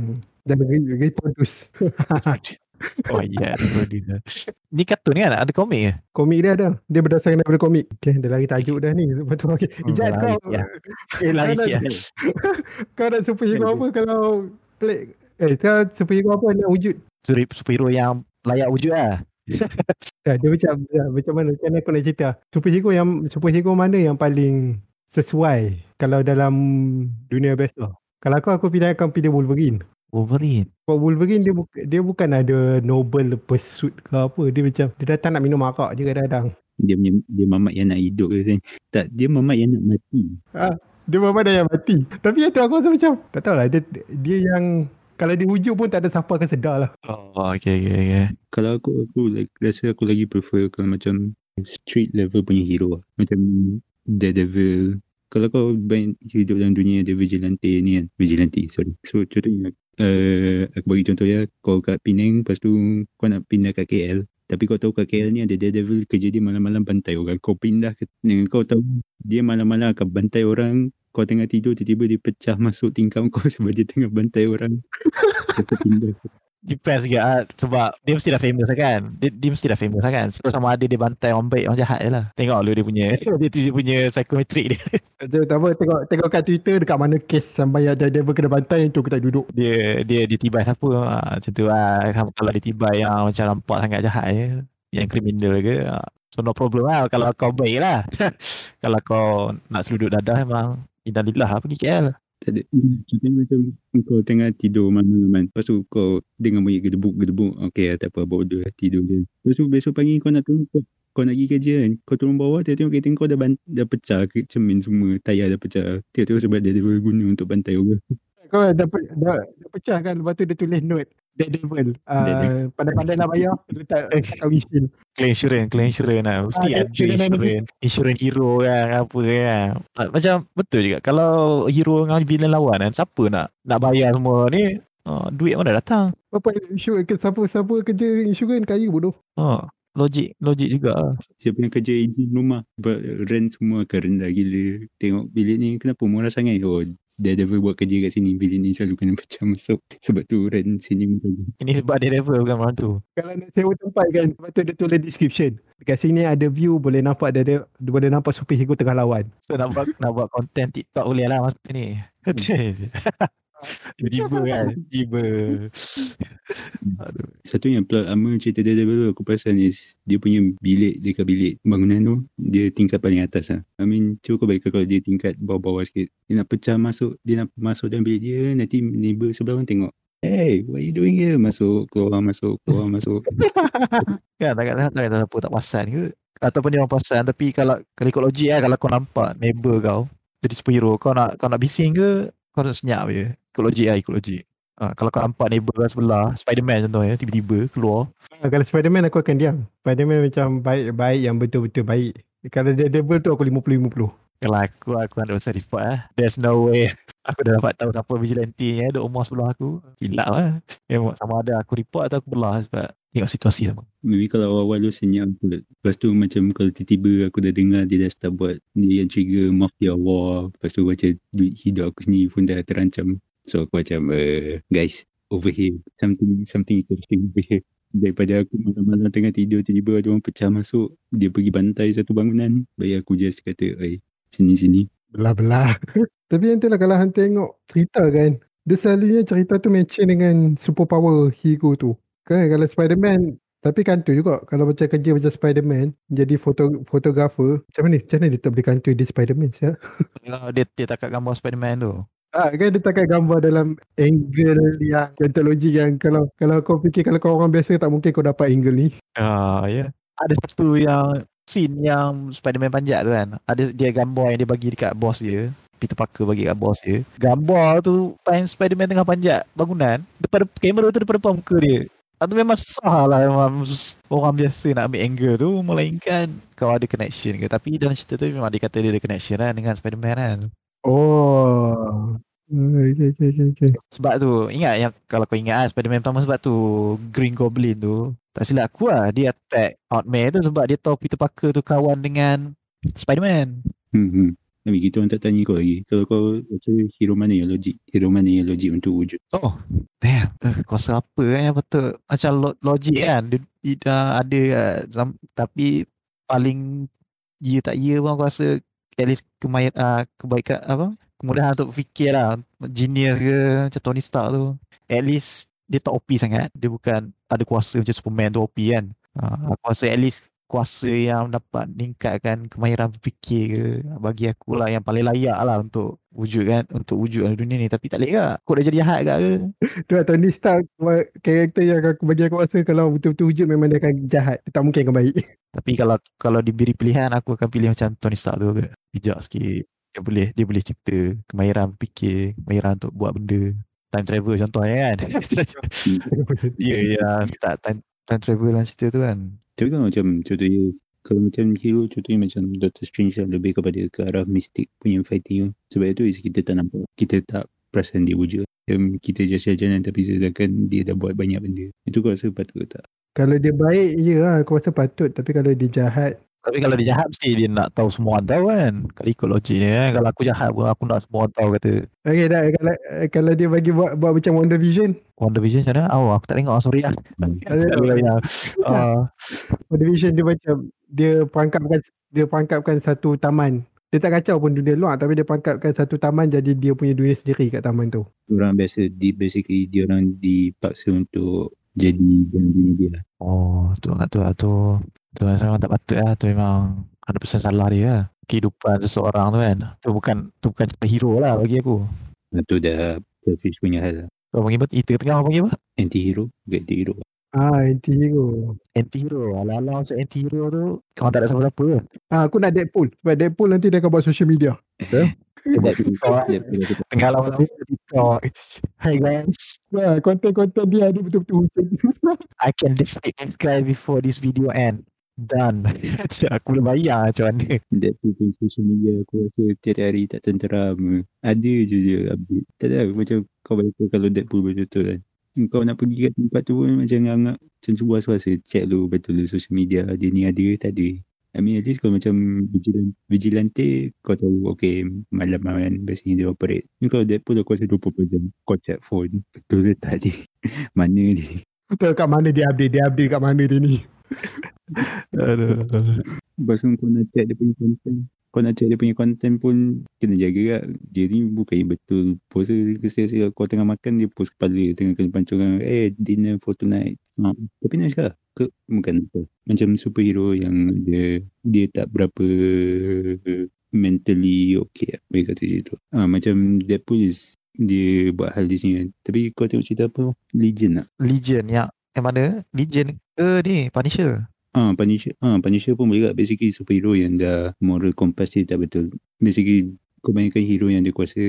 dan re- reproduce. Oh. Yeah. Ni kartun kan? Ada komik ke? komik dia ada. Dia berdasarkan daripada komik. Okay, dia lari tajuk dah ni. Lepas tu, okay. Hmm, Ijat lari kau, lah. Eh, lari Kau sikit lah. kau nak superhero apa kalau play Eh, kau superhero apa nak wujud? Super- Superhero yang layak wujud lah. Ya, dia macam ya, macam mana? Mana aku nak cerita? Superhero yang superhero mana yang paling sesuai kalau dalam dunia biasa? Kalau aku aku pilih akan pilih Wolverine. Wolverine. Sebab Wolverine dia buka, dia bukan ada noble pursuit ke apa. Dia macam dia datang nak minum arak je kadang-kadang. Dia punya, dia mamat yang nak hidup ke kan. Tak, dia mamat yang nak mati. Dia memang ada yang mati. Tapi yang tu aku rasa macam tak tahulah dia dia yang kalau dia wujud pun tak ada siapa akan sedar lah. Oh, okay, okay, okay. Kalau aku, aku like, rasa aku lagi prefer kalau macam street level punya hero lah. Macam Daredevil. Kalau kau main hidup dalam dunia dia vigilante ni kan. Vigilante, sorry. So contohnya, uh, aku bagi contoh ya. Kau kat Penang, lepas tu kau nak pindah kat KL. Tapi kau tahu kat KL ni ada Daredevil kerja dia malam-malam bantai orang. Kau pindah dengan kau tahu dia malam-malam akan bantai orang. Kau tengah tidur tiba-tiba dia pecah masuk tingkap kau sebab dia tengah bantai orang. Kau pindah. Depends juga ah, sebab dia mesti dah famous lah kan. Dia, dia mesti dah famous lah kan. So sama ada dia bantai orang baik orang jahat je lah. Tengok lu dia punya dia, dia punya psychometric dia. Dia tak apa tengok tengok kat Twitter dekat mana kes sampai ada devil kena bantai tu kita duduk. Dia dia ditibai siapa ah, macam tu lah. Kalau ditibai yang macam nampak sangat jahat je. Yang kriminal ke. ah. So no problem lah kalau kau baik lah. kalau kau nak seluduk dadah memang Innalillah lah pergi KL. Tak ada. Contohnya macam kau tengah tidur malam-malam. Lepas tu kau dengar bunyi gedebuk-gedebuk. Okey tak apa. Bodoh tidur je. Lepas tu besok pagi kau nak turun. Kau, kau nak pergi kerja kan. Kau turun bawah. Tengok-tengok kereta kau dah, ban- dah pecah. Cermin semua. Tayar dah pecah. Tengok-tengok sebab dia ada guna untuk bantai orang. Kau dah, dah, dah pecah kan lepas tu dia tulis note Dead Devil uh, Pandai-pandai lah bayar Letak kat windshield Claim insurance, claim insurance lah. Mesti Ah, ada insurance insurance. Hero kan, apa kan. Ah, Macam betul juga. Kalau hero dengan villain lawan kan, siapa nak nak bayar semua ni? Oh, duit mana datang? Apa insurance ke- Siapa-siapa kerja insurance Kaya bodoh Oh, logik, logik juga. Siapa yang kerja rumah. Sebab rent semua akan rendah gila. Tengok bilik ni kenapa murah sangat. Oh, Daredevil buat kerja kat sini. Bilik ni selalu kena pecah masuk. Sebab tu rent sini. Ini sebab level bukan orang tu. Kalau nak sewa tempat kan Lepas tu dia tulis description Dekat sini ada view Boleh nampak dia, dia Boleh nampak superhero tengah lawan So nak buat nak buat konten TikTok boleh lah masuk sini. Tiba-tiba kan, tiba. Satu yang plot lama cerita Daredevil tu aku perasan is dia punya bilik dekat bilik bangunan tu dia tingkat paling atas lah. I mean cuba kau bayangkan kalau dia tingkat bawah-bawah sikit. Dia nak pecah masuk, dia nak masuk dalam bilik dia nanti neighbor sebelah orang tengok. Hey, what you doing here? Masuk, keluar, masuk, keluar, masuk. Kan tak tak tak tak apa tak perasan ke? Ataupun dia orang perasan tapi kalau kalau ikut logik lah kalau kau nampak neighbor kau jadi superhero kau nak kau nak bising ke kau nak senyap je. Ikut logik lah ikut logik. Ha, kalau kau nampak neighbor kau sebelah Spiderman contohnya tiba-tiba keluar. Ah, Kalau Spiderman aku akan diam. Spiderman macam baik-baik Yang betul-betul baik. Kalau dia devil tu aku 50-50 Kalau aku aku 100% report lah There's no way. Aku dah dapat tahu siapa vigilante ni Ada umur sebelah aku. Gila lah Memang sama ada aku report atau aku belah Sebab tengok situasi sama. Maybe kalau awal-awal tu senyap pula. Lepas tu macam kalau tiba-tiba aku dah dengar dia dah start buat dia yang trigger Mafia War. Lepas tu macam duit hidup aku sendiri pun dah terancam. So aku macam uh, guys over here. Something something interesting over here. Daripada aku malam-malam tengah tidur tiba-tiba ada orang pecah masuk. Dia pergi bantai satu bangunan. Baik aku just kata oi sini-sini. Belah-belah Tapi yang tu lah Kalau hang tengok Cerita kan Dia selalunya cerita tu Matching dengan Superpower hero tu Kan kalau Spiderman Tapi kan tu juga Kalau macam kerja macam Spiderman Jadi foto fotografer Macam mana Macam mana dia tak boleh kantoi Dia Spiderman siap? Kalau dia, dia takat gambar Spiderman tu Ah, kan dia takkan gambar dalam angle yang teknologi yang kalau kalau kau fikir kalau kau orang biasa tak mungkin kau dapat angle ni. Ah ya. Ada satu yang scene yang Spiderman panjat tu kan. Ada dia gambar yang dia bagi dekat bos dia. Peter Parker bagi kat bos dia. Gambar tu time Spiderman tengah panjat bangunan, depan kamera tu depan depan muka dia. Itu memang sah lah memang orang biasa nak ambil angle tu melainkan kau ada connection ke. Tapi dalam cerita tu memang dia kata dia ada connection kan dengan Spiderman kan. Oh. Okay, okay, okay, okay. Sebab tu ingat yang kalau kau ingat lah Spiderman pertama sebab tu Green Goblin tu tak silap aku lah dia attack Outman tu sebab dia tahu Peter Parker tu kawan dengan Spiderman. Hmm, hmm. Tapi kita orang tak tanya kau lagi. Kalau kau rasa hero mana yang logik? Hero mana yang logik untuk wujud? Oh, damn. Uh, kau rasa apa kan yang betul? Macam lo- logik kan. Dia, dia ada uh, zam- tapi paling ya tak ya pun aku rasa at least kemay- uh, kebaikan apa? Kemudahan untuk fikir lah. Genius ke macam Tony Stark tu. At least dia tak OP sangat. Dia bukan ada kuasa macam Superman tu OP kan. Uh, aku rasa at least kuasa yang dapat meningkatkan kemahiran berfikir ke bagi aku lah yang paling layak lah untuk wujud kan untuk wujud dalam dunia ni. Tapi tak boleh ke kau dah jadi jahat ke ke Tu lah Tony Stark karakter yang aku bagi aku rasa kalau betul-betul wujud memang dia akan jahat. Dia tak mungkin akan baik. tapi kalau kalau diberi pilihan aku akan pilih macam Tony Stark tu ke. Bijak sikit. Dia boleh dia boleh cipta kemahiran berfikir kemahiran untuk buat benda. Time travel contohnya kan? Ya ya. Start time time travel dalam cerita tu kan Tapi kan macam contohnya kalau macam hero contohnya macam Doctor Strange lah lebih kepada ke arah mystic punya fighting. Sebab itu kita tak nampak. Kita tak perasan dia wujud. Macam kita just jalan tapi sedangkan dia dah buat banyak benda. Itu kau rasa patut ke tak? Kalau dia baik, ya lah. Aku rasa patut. Tapi kalau dia jahat, tapi kalau dia jahat mesti dia nak tahu semua orang tahu kan. Kalau ikut logik dia kan kalau aku jahat pun aku nak semua orang tahu kata. Okay dah. Kalau, kalau dia bagi buat, buat macam Wonder Vision Wonder Vision macam mana? Oh aku tak tengok sorry lah. Uh, Wonder Vision dia macam Dia perangkapkan Dia perangkapkan satu taman. Dia tak kacau pun dunia luar Tapi dia perangkapkan satu taman Jadi dia punya dunia sendiri kat taman tu. Orang biasa di basically dia orang dipaksa untuk jadi dalam dunia dia lah. Oh tu lah tu lah tu Tu memang tak patut lah Tu memang 100% salah dia lah Kehidupan seseorang tu kan Tu bukan Tu bukan cerita hero lah bagi aku Itu dah selfish punya hal lah. Kau panggil apa? Itu tengah kau panggil apa? Anti-hero, get anti-hero. Ah, anti-hero. Anti-hero. Ala-ala macam anti-hero tu. Kau tak ada siapa-siapa ke? Ah, aku nak Deadpool. Sebab Deadpool nanti dia akan buat social media. Tengah lawan TikTok. Hi guys. Wah, konten-konten dia ada betul-betul. I can defeat this guy before this video end. Done. aku boleh bayar macam mana. Deadpool punya social media aku rasa tiap hari tak tenteram. Ada je dia update. Tak ada macam kau baca kalau Deadpool betul-betul kan. Kau nak pergi kat tempat tu pun macam ngangak macam tu puas-puas check lu betul social media dia ni ada tak ada. I mean at least kalau macam vigilan, vigilante kau tahu okay malam kan biasanya dia operate. Ni kalau Deadpool aku rasa 24 jam kau check phone betul ke tak dia. Mana dia. Betul kat mana dia update. Dia update kat mana dia ni. Aduh. Lepas tu kau nak check dia punya content. Kau nak check dia punya content pun kena jaga lah. Dia ni bukan yang betul. Post kesian kau tengah makan dia post kepala tengah kena pancungan. Eh dinner for tonight. Ha. Tapi nak cakap ke, bukan apa. Macam superhero yang dia dia tak berapa mentally okay lah. Boleh kata macam tu. Ha, macam Deadpool is dia buat hal di sini kan. Tapi kau tengok cerita apa? Legion lah. Legion yang yang mana? Legion ke ni? Punisher? Ah, Punisher, ah, Punisher pun boleh kat basically superhero yang dah moral compass dia tak betul. Basically kebanyakan hero yang dia kuasa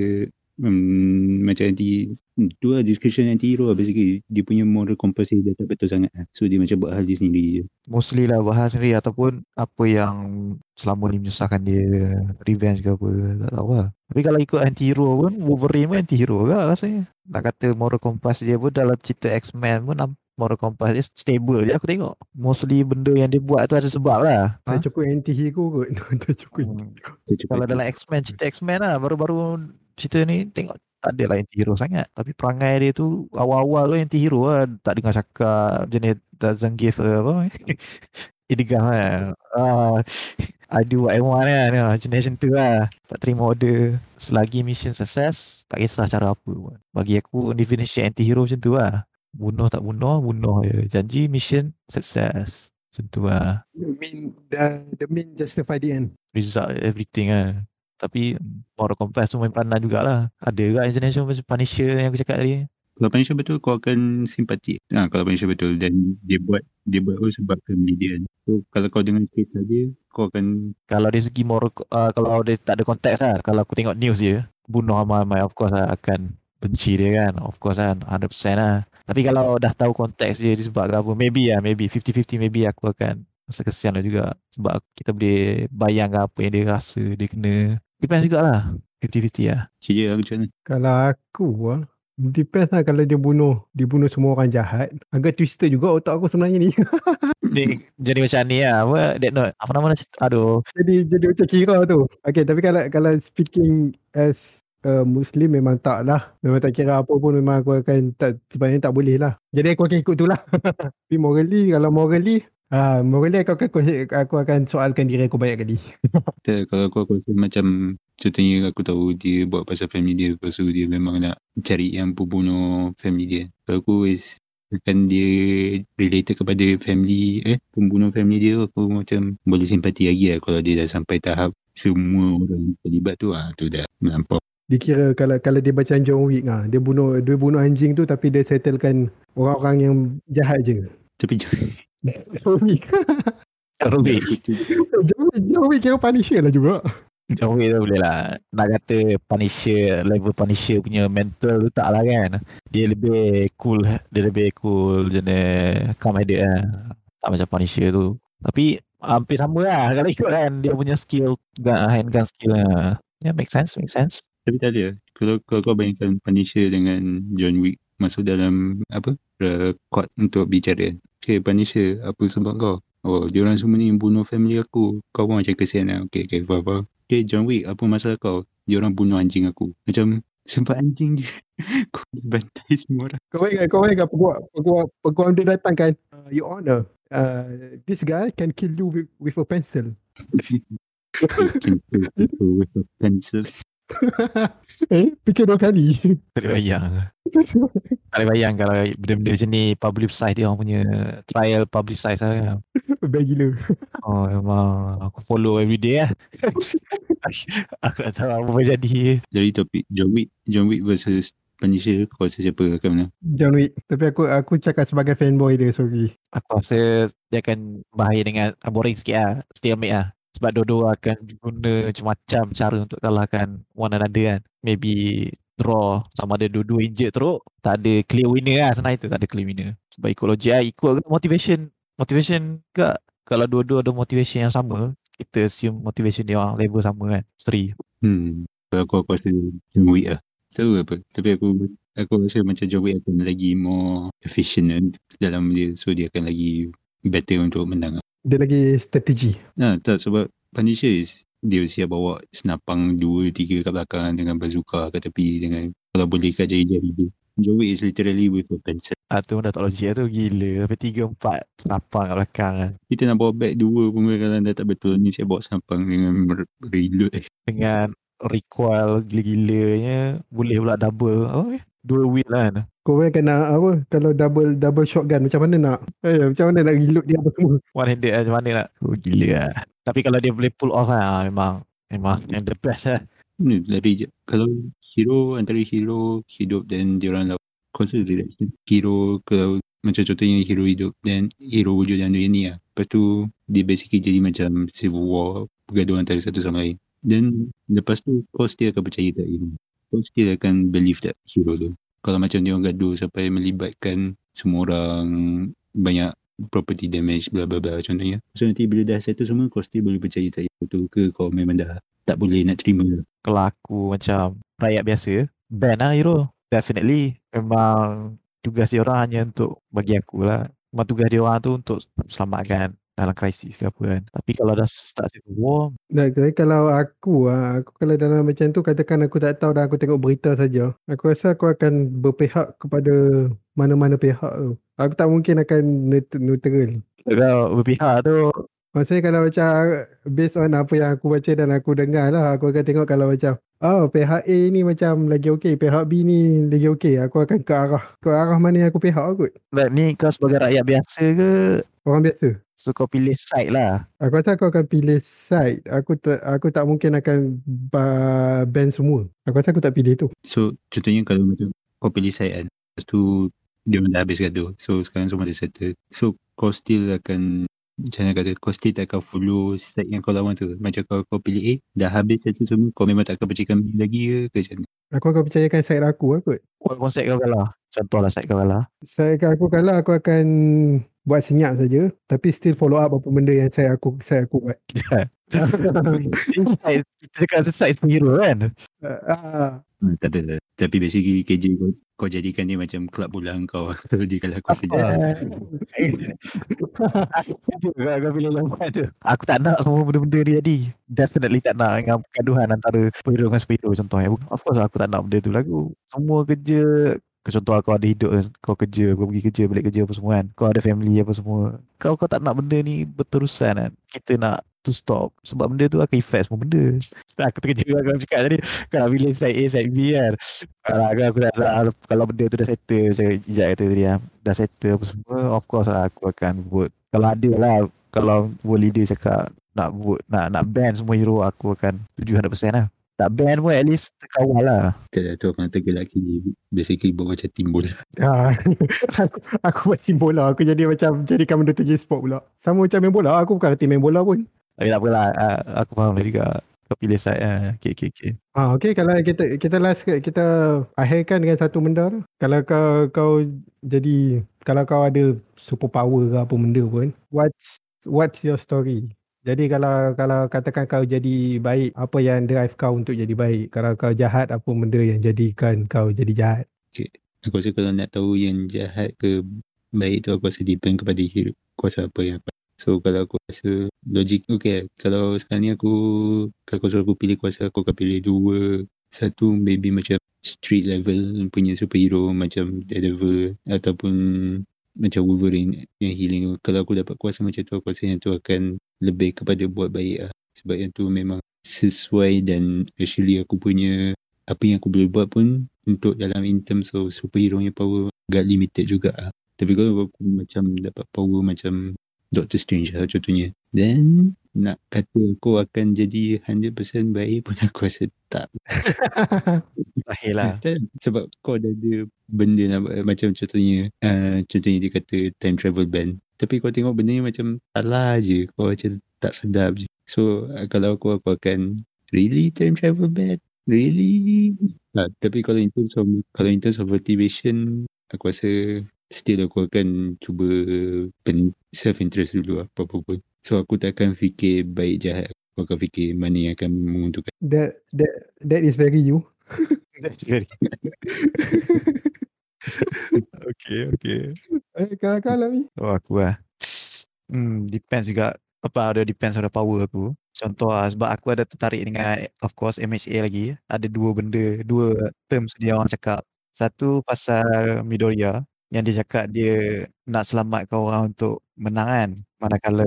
um, macam anti tu lah description anti hero lah basically dia punya moral compass dia tak betul sangat lah. so dia macam buat hal dia sendiri je Mostly lah bahas sendiri ataupun apa yang selama ni menyusahkan dia revenge ke apa tak tahu lah. Tapi kalau ikut anti-hero pun Wolverine pun anti-hero ke rasanya. Nak kata moral compass dia pun dalam cerita X-Men pun nam- moral compass dia stable je aku tengok. Mostly benda yang dia buat tu ada sebab lah. Ha? cukup anti-hero kot. Tak cukup. Hmm. dia cukup Kalau dalam X-Men, cerita X-Men lah baru-baru cerita ni tengok tak ada lah anti-hero sangat. Tapi perangai dia tu awal-awal tu anti-hero lah. Tak dengar cakap jenis doesn't give a apa. Idigah lah. Ah, I do what I want kan. Ah, Jenis macam tu lah. Tak terima order. Selagi mission sukses, tak kisah cara apa pun. Bagi aku definition anti-hero macam tu lah. Bunuh tak bunuh, bunuh je. Janji mission sukses. Macam tu lah. The main, the, the main justify the end. result everything kan. Tapi moral compass tu main peranan jugalah. Ada juga macam Punisher yang aku cakap tadi. kalau Punisher betul kau akan simpati ha, kalau Punisher betul dan dia buat dia buat oh sebab dia kan so kalau kau dengar cerita dia kau akan Kalau dari segi moral, uh, kalau dia tak ada konteks lah. Kalau aku tengok news je, bunuh ramai-ramai of course lah akan benci dia kan. Of course kan, 100% lah. Tapi kalau dah tahu konteks dia disebabkan apa, maybe lah, maybe 50-50 maybe aku akan rasa kesian lah juga. Sebab kita boleh bayangkan apa yang dia rasa, dia kena. Depends jugalah. 50-50 lah. cerita aku macam mana Kalau aku lah, depends lah kalau dia bunuh, dia bunuh semua orang jahat. Agak twisted juga otak aku sebenarnya ni. Dia, jadi macam ni lah. Apa, that note. Apa nama dia? Aduh. jadi jadi macam kira tu. Okay, tapi kalau kalau speaking as a Muslim memang tak lah. Memang tak kira apa pun memang aku akan tak sebenarnya tak boleh lah. Jadi aku akan ikut tu lah. tapi morally, kalau morally, ah morally aku akan aku akan soalkan diri aku banyak kali. Tak, kalau aku, aku rasa macam contohnya aku tahu dia buat pasal family dia lepas tu dia memang nak cari yang pembunuh family dia kalau aku is akan dia related kepada family eh pembunuh family dia aku macam boleh simpati lagi lah kalau dia dah sampai tahap semua orang terlibat tu ah tu dah melampau Dia kira kalau kalau dia macam John Wick ah, dia bunuh dia bunuh anjing tu tapi dia settlekan orang-orang yang jahat je. tapi John Wick. Rubi. John Wick, John Wick kira Punisher lah juga. John Wick tu boleh lah. Nak kata Punisher, level Punisher punya mental tu tak lah kan. Dia lebih cool. Dia lebih cool jenis calm headed lah. Tak macam Punisher tu. Tapi hampir sama lah kalau ikut kan. Dia punya skill, gun, handgun skill lah. Ya, yeah, make sense, make sense. Tapi tak ada. Kalau kalau kau bayangkan Punisher dengan John Wick masuk dalam apa uh, court untuk bicara. Okay Punisher apa sebab kau? Oh diorang semua ni bunuh family aku. Kau pun macam kesian lah. Okay okay apa okay John Wick apa masalah kau? Diorang bunuh anjing aku. Macam sebab anjing je. Kau bantai semua orang. Kau ingat kau ingat peguam peguam peguam dia datang kan. Uh, Your Honor, uh, this guy can kill you with, with a pencil. Can kill people with a pencil eh, fikir dua kali. Tak boleh bayang. Tak boleh bayang kalau benda-benda macam ni publicize dia orang punya trial publicize lah. Bad gila. Oh memang aku follow everyday lah. Aku tak tahu apa jadi. Dari topik John Wick, John Wick versus Punisher, kau rasa siapa akan menang? John Wick. Tapi aku aku cakap sebagai fanboy dia, sorry. Aku rasa dia akan bahaya dengan boring sikit lah. Stalemate lah. Sebab dua-dua akan guna macam-macam cara untuk kalahkan one another kan. Maybe draw sama ada dua-dua injured teruk. Tak ada clear winner lah. Senang itu tak ada clear winner. Sebab ikut logik lah. Ikut motivation. Motivation ke kalau dua-dua ada motivation yang sama, kita assume motivation dia level sama kan. Three. Hmm. Aku, aku rasa John Wick lah. Tahu apa. Tapi aku aku rasa macam John Wick akan lagi more efficient kan dalam dia. So dia akan lagi better untuk menang. Dia lagi strategi. Nah, tak sebab Punisher is dia siap bawa senapang dua tiga kat belakang dengan bazooka kat tepi dengan kalau boleh kat jari-jari dia. John Wick is literally with a pencil. Ah tu dah tak logik lah tu gila. Sampai tiga empat senapang kat belakang kan. Kita nak bawa back dua pun kalau dah tak betul. Ni saya bawa senapang dengan reload. Dengan recoil gila-gilanya boleh pula double. Oh, okay. Dua wheel lah kan. Kau kan kena apa kalau double double shotgun macam mana nak? Eh, macam mana nak reload dia apa semua? One handed lah macam mana nak. Oh, gila lah. Tapi kalau dia boleh pull off lah memang. Memang yang the best lah. Ni lari je. Kalau hero antara hero hidup dan dia orang lawan. Consider direction. Hero kalau macam contohnya hero hidup dan hero wujud yang dunia ni lah. Lepas tu dia basically jadi macam civil war bergaduh antara satu sama lain. Dan lepas tu kau still akan percaya tak hero. Kau still akan believe that hero tu. Kalau macam dia orang gaduh sampai melibatkan semua orang banyak property damage bla bla bla contohnya. So nanti bila dah settle semua kau still boleh percaya tak hero tu ke kau memang dah tak boleh nak terima. Kalau aku macam rakyat biasa, ban lah hero. Definitely. Memang tugas dia orang hanya untuk bagi aku lah. Memang tugas dia orang tu untuk selamatkan dalam krisis ke apa kan. Tapi kalau dah start civil war, Nah, tapi kalau aku ah, aku kalau dalam macam tu katakan aku tak tahu dan aku tengok berita saja. Aku rasa aku akan berpihak kepada mana-mana pihak tu. Aku tak mungkin akan neut- neutral. kalau berpihak tu Maksudnya kalau macam based on apa yang aku baca dan aku dengar lah, aku akan tengok kalau macam oh pihak A ni macam lagi okey, pihak B ni lagi okey. Aku akan ke arah ke arah mana yang aku pihak kot. like, ni kau sebagai rakyat biasa ke Orang biasa. So kau pilih side lah. Aku rasa aku akan pilih side. Aku tak aku tak mungkin akan ba- ban semua. Aku rasa aku tak pilih tu. So contohnya kalau macam kau pilih side kan. Lepas tu dia dah habis gaduh. So sekarang semua dah settle. So kau still akan macam mana kata kau still tak akan follow side yang kau lawan tu. Macam kalau kau pilih A dah habis satu semua kau memang tak akan percaykan B lagi ke ke macam mana? Aku akan percayakan side aku lah kot. Buat konsep kau kalah. Contohlah side kau kalah. Side aku kalah aku akan buat senyap saja. Tapi still follow up apa benda yang side aku side aku buat. kita cakap side superhero kan. Ah, Hmm, tak ada lah. Tapi basically KJ kau, kau jadikan dia macam klub bola kau. dia kalau senyap. Kau kau pilih lawan tu. Aku tak nak semua benda-benda ni jadi. Definitely tak nak dengan pergaduhan antara superhero dengan superhero contohnya. Of course aku tak nak benda tu lagu. Semua kerja Contoh kau ada hidup Kau kerja Kau pergi kerja Balik kerja apa semua kan Kau ada family apa semua Kau kau tak nak benda ni Berterusan kan Kita nak to stop Sebab benda tu akan effect semua benda Aku terkejut Aku cakap tadi nak pilih side A Side B kan Kalau aku, aku tak nak Kalau benda tu dah settle Macam Ijat kata tadi kan Dah settle apa semua Of course lah Aku akan vote Kalau ada lah Kalau world leader cakap Nak vote Nak nak ban semua hero Aku akan Setuju 100% lah tak ban pun at least terkawal lah Tak ada tu orang tergelak KJ. Basically buat macam tim bola. ah, aku, aku buat sim bola. Aku jadi macam jadikan benda tu jadi sport pula. Sama macam main bola. Aku bukan reti main bola pun. Tapi tak apalah uh, Aku faham juga Kau pilih side uh, Okay okay okay Ah, okay, kalau kita kita last sikit, kita akhirkan dengan satu benda tu. Kalau kau kau jadi kalau kau ada superpower ke apa benda pun, what's what's your story? Jadi kalau kalau katakan kau jadi baik, apa yang drive kau untuk jadi baik? Kalau kau jahat, apa benda yang jadikan kau jadi jahat? Aku rasa kalau nak tahu yang jahat ke baik tu aku rasa depend kepada hero kuasa apa yang aku So kalau aku rasa logik okay kalau sekarang ni aku kalau kau suruh aku pilih kuasa aku akan pilih dua satu maybe macam street level punya superhero macam Daredevil ataupun macam Wolverine yang healing. Kalau aku dapat kuasa macam tu aku rasa yang tu akan lebih kepada buat baik lah. Sebab yang tu memang sesuai dan actually aku punya apa yang aku boleh buat pun untuk dalam in terms of superhero punya power agak limited juga lah. Tapi kalau aku macam dapat power macam Doctor Strange lah contohnya. Then nak kata aku akan jadi 100% baik pun aku rasa tak. Tahir lah. Kan? Sebab kau dah ada benda nak macam contohnya uh, contohnya dia kata time travel ban. Tapi kau tengok benda ni macam salah je. Kau macam tak sedap je. So uh, kalau aku aku akan really time travel ban? Really? Ha, tapi kalau in terms of kalau in terms of motivation aku rasa still aku akan cuba pen, self interest dulu apa-apa pun. So aku tak akan fikir baik jahat. Aku akan fikir mana yang akan menguntungkan. That that that is very you. That's very Okay okay Eh, kalau-kalau ni. Oh aku lah Hmm depends juga Apa ada depends pada power aku Contoh lah sebab aku ada tertarik dengan Of course MHA lagi Ada dua benda Dua terms dia orang cakap Satu pasal Midoriya Yang dia cakap dia Nak selamatkan orang untuk menang kan Manakala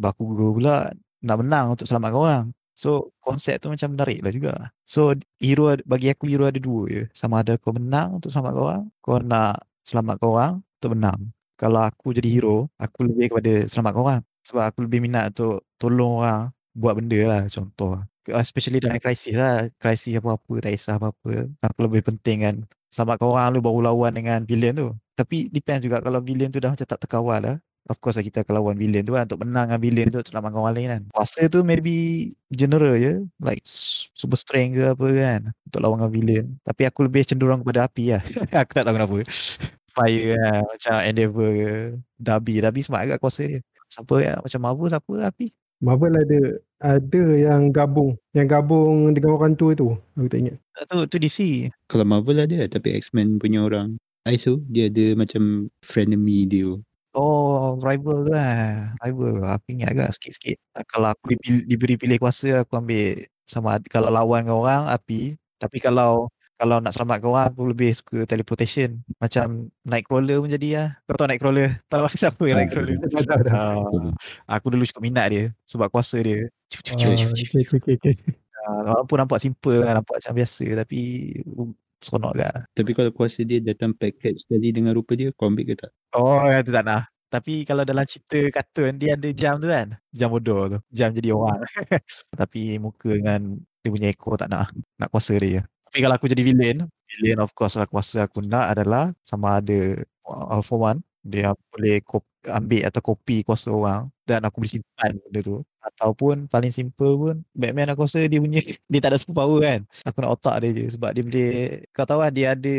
Bakugo pula Nak menang untuk selamatkan orang So konsep tu macam menarik lah juga. So hero bagi aku hero ada dua je. Sama ada kau menang untuk selamatkan orang, kau nak selamatkan orang untuk menang. Kalau aku jadi hero, aku lebih kepada selamatkan orang. Sebab aku lebih minat untuk tolong orang buat benda lah contoh. Especially dalam krisis lah. Krisis apa-apa, tak kisah apa-apa. Aku lebih penting kan selamatkan orang lu baru lawan dengan villain tu. Tapi depends juga kalau villain tu dah macam tak terkawal lah. Of course lah kita akan lawan villain tu kan untuk menang dengan villain tu untuk selamatkan orang lain kan. Kuasa tu maybe general je. Like super strength ke apa kan. Untuk lawan dengan villain. Tapi aku lebih cenderung kepada api lah. aku tak tahu kenapa. Fire lah. Macam Endeavor ke. Dabi. Dabi smart agak kuasa dia. Siapa ya? Macam Marvel siapa api? Marvel ada ada yang gabung, yang gabung dengan orang tua tu. Aku tak ingat. Tahu. Tu DC. Kalau Marvel ada tapi X-Men punya orang ISO dia ada macam frenemy dia. Oh, rival tu lah. Rival. Aku ingat agak sikit-sikit. Kalau aku dipilih, diberi pilih kuasa, aku ambil sama kalau lawan dengan orang, api. Tapi kalau kalau nak selamatkan orang, aku lebih suka teleportation. Macam Nightcrawler pun jadi lah. Kau tahu Nightcrawler? Tahu siapa yang Nightcrawler? Ah, aku dulu cukup minat dia sebab kuasa dia. Cuk, cuk, Ah, cuk, cuk, cuk. okay, okay, okay, okay. Ah, Walaupun nampak simple lah, nampak macam biasa tapi uh, seronok lah. Tapi kalau kuasa dia datang package sekali dengan rupa dia, kau ambil ke tak? Oh, yang tu tak nak. Tapi kalau dalam cerita kartun dia ada jam tu kan. Jam bodoh tu. Jam jadi orang. Tapi muka dengan dia punya ekor tak nak. Nak kuasa dia. Tapi kalau aku jadi villain, villain of course lah kuasa aku nak adalah sama ada Alpha One. Dia boleh ambil atau copy kuasa orang dan aku boleh simpan benda tu. Ataupun paling simple pun Batman aku rasa dia punya dia tak ada superpower kan. Aku nak otak dia je sebab dia boleh kau tahu lah dia ada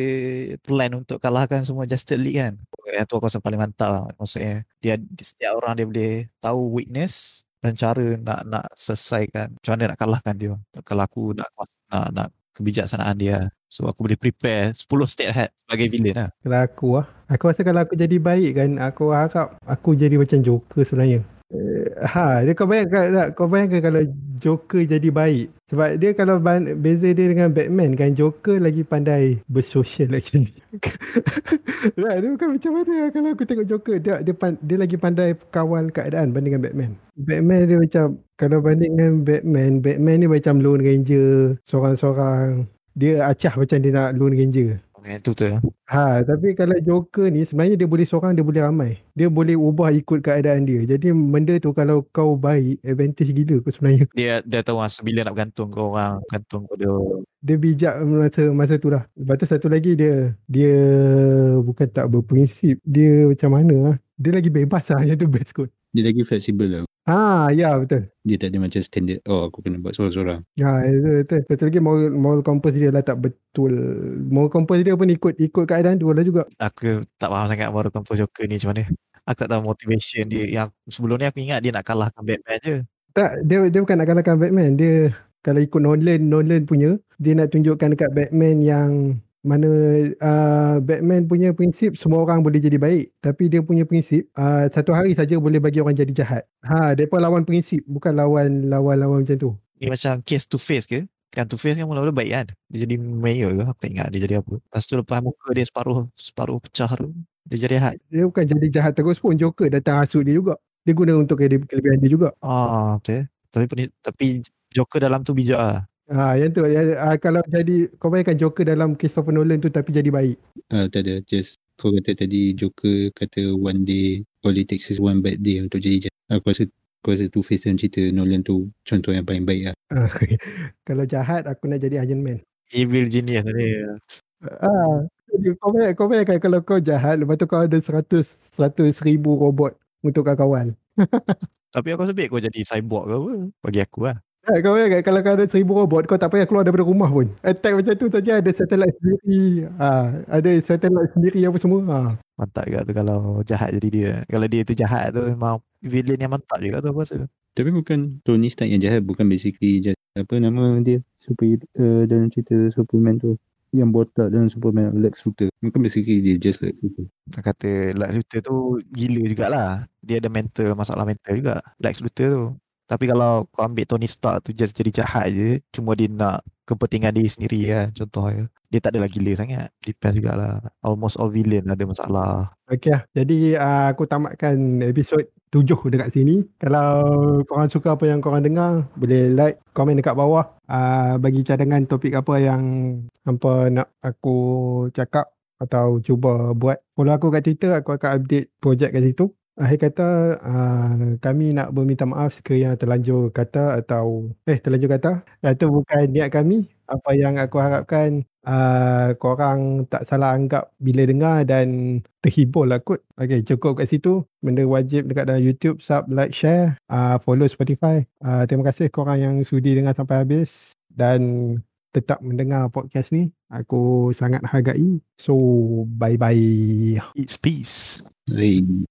plan untuk kalahkan semua Justice League kan. Yang tu aku rasa paling mantap lah. Maksudnya dia setiap orang dia boleh tahu weakness dan cara nak nak selesaikan macam mana nak kalahkan dia. Kalau aku nak nak, nak kebijaksanaan dia. So aku boleh prepare 10 state hat sebagai villain lah. Kalau aku lah. Aku rasa kalau aku jadi baik kan, aku harap aku jadi macam Joker sebenarnya. Eh, ha, dia kau bayangkan tak? Kau bayangkan kalau Joker jadi baik. Sebab dia kalau beza dia dengan Batman kan, Joker lagi pandai bersosial actually. nah, dia bukan macam mana lah kalau aku tengok Joker. Dia dia, pan, dia lagi pandai kawal keadaan banding dengan Batman. Batman dia macam, kalau banding dengan Batman, Batman ni macam Lone Ranger, seorang-seorang. Dia acah macam dia nak Lone Ranger. Okay, tu tu. Ha, tapi kalau Joker ni sebenarnya dia boleh seorang, dia boleh ramai. Dia boleh ubah ikut keadaan dia. Jadi benda tu kalau kau baik, advantage gila kau sebenarnya. Dia dia tahu masa bila nak bergantung ke orang, bergantung pada Dia bijak masa masa tu lah. Lepas tu satu lagi dia dia bukan tak berprinsip. Dia macam mana lah. Dia lagi bebas lah. Yang tu best kot. Dia lagi fleksibel lah. Ah, ya betul. Dia tak ada macam standard, oh aku kena buat seorang-seorang. Ya, itu betul. Satu lagi moral, moral compass dia lah tak betul. Moral compass dia pun ikut ikut keadaan tu lah juga. aku tak faham sangat baru compose Joker ni macam mana. Aku tak tahu motivation dia. Yang sebelum ni aku ingat dia nak kalahkan Batman je. Tak, dia dia bukan nak kalahkan Batman. Dia kalau ikut Nolan, Nolan punya, dia nak tunjukkan dekat Batman yang mana uh, Batman punya prinsip semua orang boleh jadi baik tapi dia punya prinsip uh, satu hari saja boleh bagi orang jadi jahat. Ha, depa lawan prinsip bukan lawan lawan-lawan macam tu. Ni macam case to face ke? Kan to face kan mula-mula baik kan? Dia jadi mayor ke? Aku tak ingat dia jadi apa. Lepas tu lepas muka dia separuh separuh pecah tu. Dia jadi jahat. Dia bukan jadi jahat terus pun Joker datang hasut dia juga. Dia guna untuk kele- kelebihan dia juga. Ah, betul. Tapi tapi Joker dalam tu bijak lah. Ha, yang tu ya, uh, kalau jadi kau bayangkan Joker dalam Christopher Nolan tu tapi jadi baik. Uh, tak ada, just kau kata tadi Joker kata one day all it takes is one bad day untuk jadi jahat. Aku rasa aku rasa tu face dalam cerita Nolan tu contoh yang paling baik lah. Ah, kalau jahat aku nak jadi Iron Man. Evil genius tadi. Ah, jadi kau bayangkan, kau bayangkan kalau kau jahat lepas tu kau ada 100 100 ribu robot untuk kau kawal. Tapi aku baik kau jadi cyborg ke apa. Bagi aku lah. Ah, kau bayangkan kalau kau ada 1000 robot kau tak payah keluar daripada rumah pun. Attack macam tu saja ada satellite sendiri. Ah, ada satellite sendiri apa semua. Ah. Mantap juga tu kalau jahat jadi dia. Kalau dia tu jahat tu memang villain yang mantap juga tu aku rasa. Tapi bukan Tony Stark yang jahat bukan basically jahat. Apa nama dia? Super uh, dalam cerita Superman tu yang botak dalam Superman Lex Luthor. Bukan basically dia just like Luthor. Nak kata Lex Luthor tu gila jugalah. Dia ada mental, masalah mental juga. Lex Luthor tu. Tapi kalau kau ambil Tony Stark tu just jadi jahat je. Cuma dia nak kepentingan dia sendiri kan. Contohnya. Dia tak adalah gila sangat. Depends jugalah. Almost all villain ada masalah. Okey lah. Jadi uh, aku tamatkan episod tujuh dekat sini. Kalau korang suka apa yang korang dengar, boleh like, komen dekat bawah. Uh, bagi cadangan topik apa yang hampa nak aku cakap atau cuba buat. Follow aku kat Twitter, aku akan update projek kat situ. Akhir kata, uh, kami nak berminta maaf sekiranya terlanjur kata atau eh terlanjur kata. Itu bukan niat kami. Apa yang aku harapkan uh, korang tak salah anggap bila dengar dan terhibur lah kot. Okay, cukup kat situ. Benda wajib dekat dalam YouTube, sub, like, share, uh, follow Spotify. Uh, terima kasih korang yang sudi dengar sampai habis dan tetap mendengar podcast ni. Aku sangat hargai. So, bye-bye. It's peace. Hey.